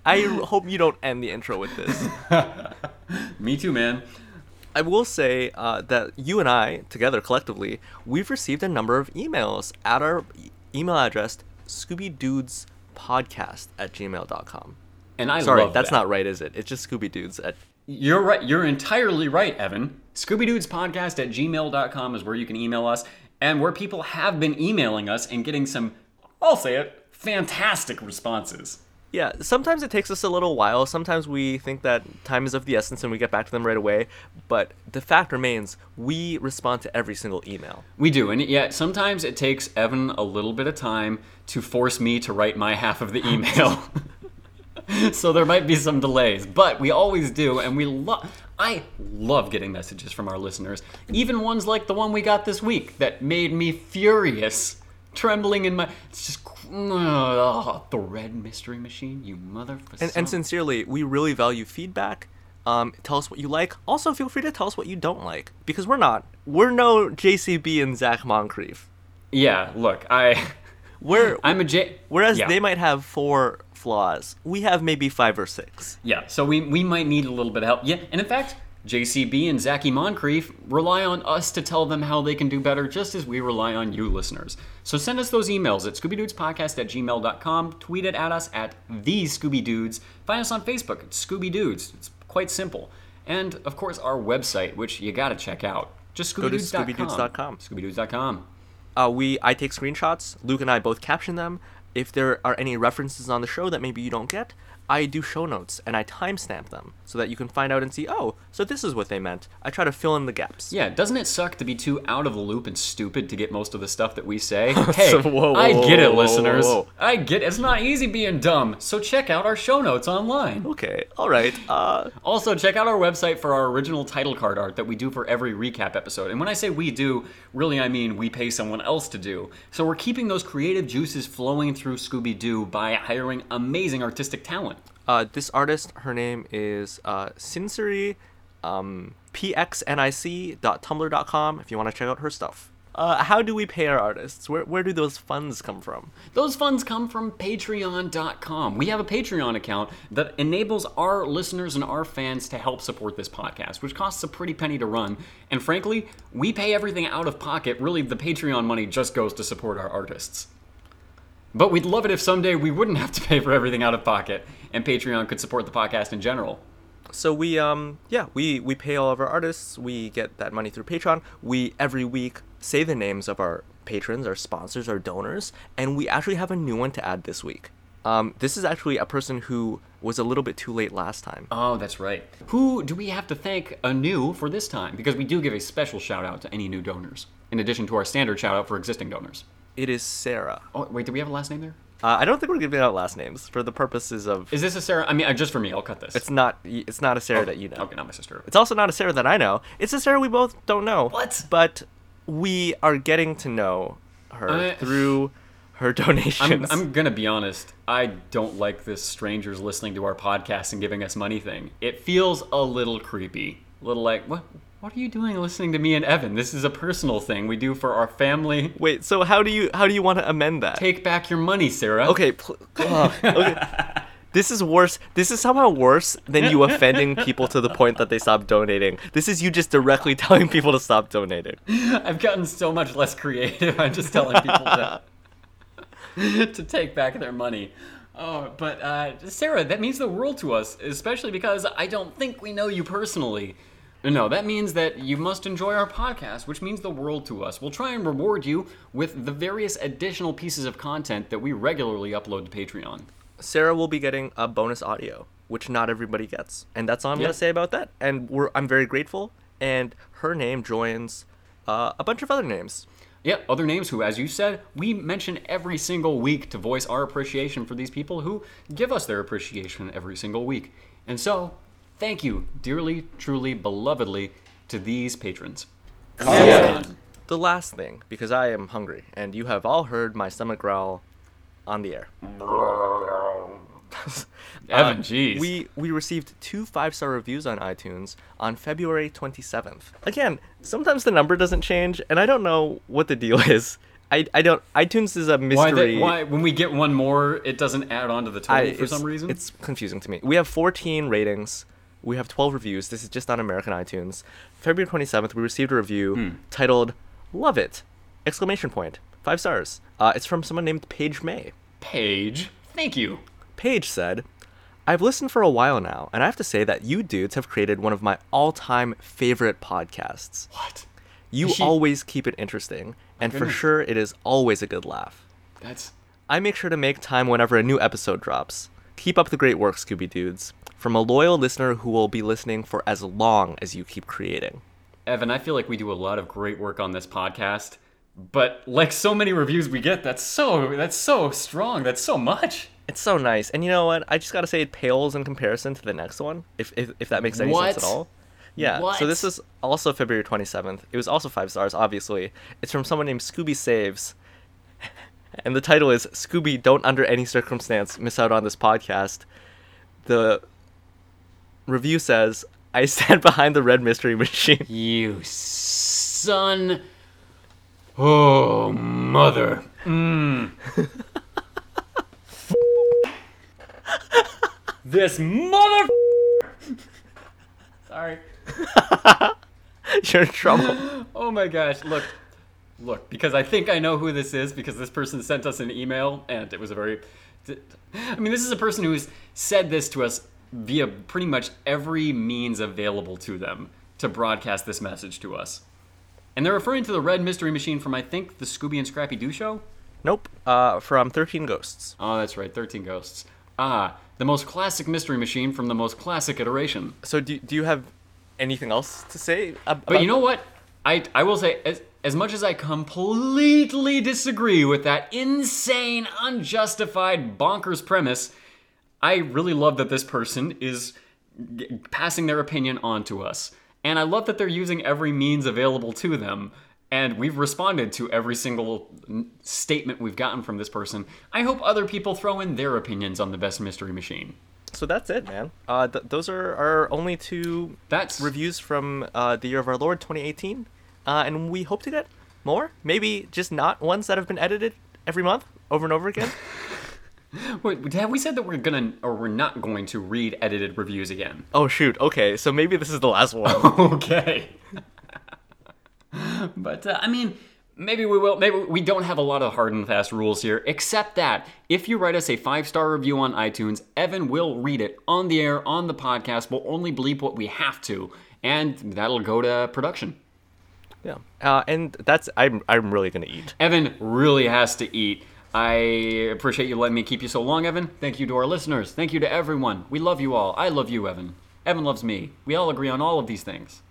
I hope you don't end the intro with this. Me too, man. I will say uh, that you and I, together collectively, we've received a number of emails at our e- email address, scoobydudespodcast at gmail.com. And I Sorry, love that's that. not right, is it? It's just Scooby Dudes at You're right. You're entirely right, Evan. Scooby Dudes Podcast at gmail.com is where you can email us, and where people have been emailing us and getting some, I'll say it, fantastic responses. Yeah, sometimes it takes us a little while. Sometimes we think that time is of the essence and we get back to them right away. But the fact remains, we respond to every single email. We do, and yet sometimes it takes Evan a little bit of time to force me to write my half of the email. so there might be some delays, but we always do, and we love. I love getting messages from our listeners, even ones like the one we got this week that made me furious, trembling in my. It's just oh, the red mystery machine, you mother. And, and sincerely, we really value feedback. Um, tell us what you like. Also, feel free to tell us what you don't like. Because we're not. We're no JCB and Zac Moncrief. yeah, look, I. We're, I'm a J. whereas yeah. they might have four flaws, we have maybe five or six. Yeah, so we, we might need a little bit of help. Yeah, and in fact, JCB and Zachy Moncrief rely on us to tell them how they can do better, just as we rely on you listeners. So send us those emails at ScoobyDudesPodcast at gmail.com, tweet it at us at the Scooby Dudes, find us on Facebook at Scooby Dudes. It's quite simple. And of course, our website, which you gotta check out. Just Go to ScoobyDudes.com. ScoobyDudes.com. ScoobyDudes.com. Uh, we I take screenshots. Luke and I both caption them. If there are any references on the show that maybe you don't get, I do show notes and I timestamp them so that you can find out and see. Oh, so this is what they meant. I try to fill in the gaps. Yeah, doesn't it suck to be too out of the loop and stupid to get most of the stuff that we say? Hey, Whoa, whoa, I get it, whoa, listeners. I get it. it's not easy being dumb. So check out our show notes online. Okay. All right. Uh, Also, check out our website for our original title card art that we do for every recap episode. And when I say we do, really I mean we pay someone else to do. So we're keeping those creative juices flowing through Scooby Doo by hiring amazing artistic talent. Uh, this artist, her name is uh, Sinseri, um, pxnic.tumblr.com. If you want to check out her stuff. Uh, how do we pay our artists? Where where do those funds come from? Those funds come from patreon.com. We have a Patreon account that enables our listeners and our fans to help support this podcast, which costs a pretty penny to run. And frankly, we pay everything out of pocket. Really, the Patreon money just goes to support our artists. But we'd love it if someday we wouldn't have to pay for everything out of pocket and Patreon could support the podcast in general. So we um yeah we we pay all of our artists. We get that money through Patreon. We every week say the names of our patrons, our sponsors, our donors, and we actually have a new one to add this week. Um, this is actually a person who was a little bit too late last time. Oh, that's right. Who do we have to thank anew for this time? Because we do give a special shout out to any new donors, in addition to our standard shout out for existing donors. It is Sarah. Oh, wait, do we have a last name there? Uh, I don't think we're giving out last names for the purposes of. Is this a Sarah? I mean, uh, just for me, I'll cut this. It's not. It's not a Sarah that you know. Okay, not my sister. It's also not a Sarah that I know. It's a Sarah we both don't know. What? But we are getting to know her I- through her I'm, donations. I'm gonna be honest. I don't like this strangers listening to our podcast and giving us money thing. It feels a little creepy. A little like, what? What are you doing listening to me and Evan? This is a personal thing we do for our family. Wait. So how do you how do you want to amend that? Take back your money, Sarah. Okay. Pl- ugh, okay. This is worse. This is somehow worse than you offending people to the point that they stop donating. This is you just directly telling people to stop donating. I've gotten so much less creative. I'm just telling people to, to take back their money. Oh, but uh, Sarah, that means the world to us, especially because I don't think we know you personally. No, that means that you must enjoy our podcast, which means the world to us. We'll try and reward you with the various additional pieces of content that we regularly upload to Patreon. Sarah will be getting a bonus audio, which not everybody gets, and that's all I'm Yeah. gonna say about that. And we're I'm very grateful. And her name joins uh, a bunch of other names. Yeah, other names who, as you said, we mention every single week to voice our appreciation for these people who give us their appreciation every single week. And so, thank you, dearly, truly, belovedly, to these patrons. And the last thing, because I am hungry, and you have all heard my stomach growl on the air. Evan, Uh, jeez. We we received two five star reviews on iTunes on February 27th. Again, sometimes the number doesn't change, and I don't know what the deal is. I, I don't. iTunes is a why, mystery. they, why, when we get one more, it doesn't add on to the total I- for some reason? It's confusing to me. We have 14 ratings. We have 12 reviews. This is just on American iTunes. February 27th, we received a review Hmm. titled "Love It!" exclamation point five stars. Uh, it's from someone named Paige May. Paige, thank you. Paige said, I've listened for a while now, and I have to say that you dudes have created one of my all time favorite podcasts. What? You she- always keep it interesting, and for sure it is always a good laugh. That's. I make sure to make time whenever a new episode drops. Keep up the great work, Scooby Dudes. From a loyal listener who will be listening for as long as you keep creating. Evan, I feel like we do a lot of great work on this podcast, but like so many reviews we get, that's so that's so strong. That's so much. It's so nice. And you know what? I just gotta say it pales in comparison to the next one, if, if, if that makes any What? sense at all. Yeah. What? So this is also February 27th. It was also five stars, obviously. It's from someone named Scooby Saves. And the title is Scooby Don't Under Any Circumstance Miss Out on This Podcast. The review says, I stand behind the red mystery machine. You son. Oh, mother. Mm. this mother. Sorry. You're in trouble. Oh my gosh! Look, look, because I think I know who this is because this person sent us an email and it was a very. I mean, this is a person who's said this to us via pretty much every means available to them to broadcast this message to us. And they're referring to the Red Mystery Machine from, I think, the Scooby and Scrappy Doo show? Nope. Uh, from Thirteen Ghosts. Oh, that's right, 13 Ghosts. Ah, the most classic Mystery Machine from the most classic iteration. So do do you have anything else to say? But you know what? I, I will say, as, as much as I completely disagree with that insane, unjustified, bonkers premise, I really love that this person is g- passing their opinion on to us. And I love that they're using every means available to them. And we've responded to every single n- statement we've gotten from this person. I hope other people throw in their opinions on the best mystery machine. So that's it, man. Uh, th- those are our only two That's reviews from uh, the year of our Lord 2018, uh, and we hope to get more. Maybe just not ones that have been edited every month over and over again. Wait, have we said that we're gonna or we're not going to read edited reviews again? oh shoot. Okay, so maybe this is the last one. okay. but uh, I mean, maybe we will. Maybe we don't have a lot of hard and fast rules here, except that if you write us a five star review on iTunes, Evan will read it on the air on the podcast. We'll only bleep what we have to, and that'll go to production. yeah. Uh, and that's I'm I'm really gonna eat. Evan really has to eat. I appreciate you letting me keep you so long, Evan. Thank you to our listeners. Thank you to everyone. We love you all. I love you, Evan. Evan loves me. We all agree on all of these things.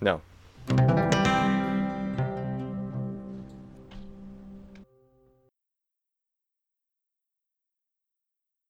No.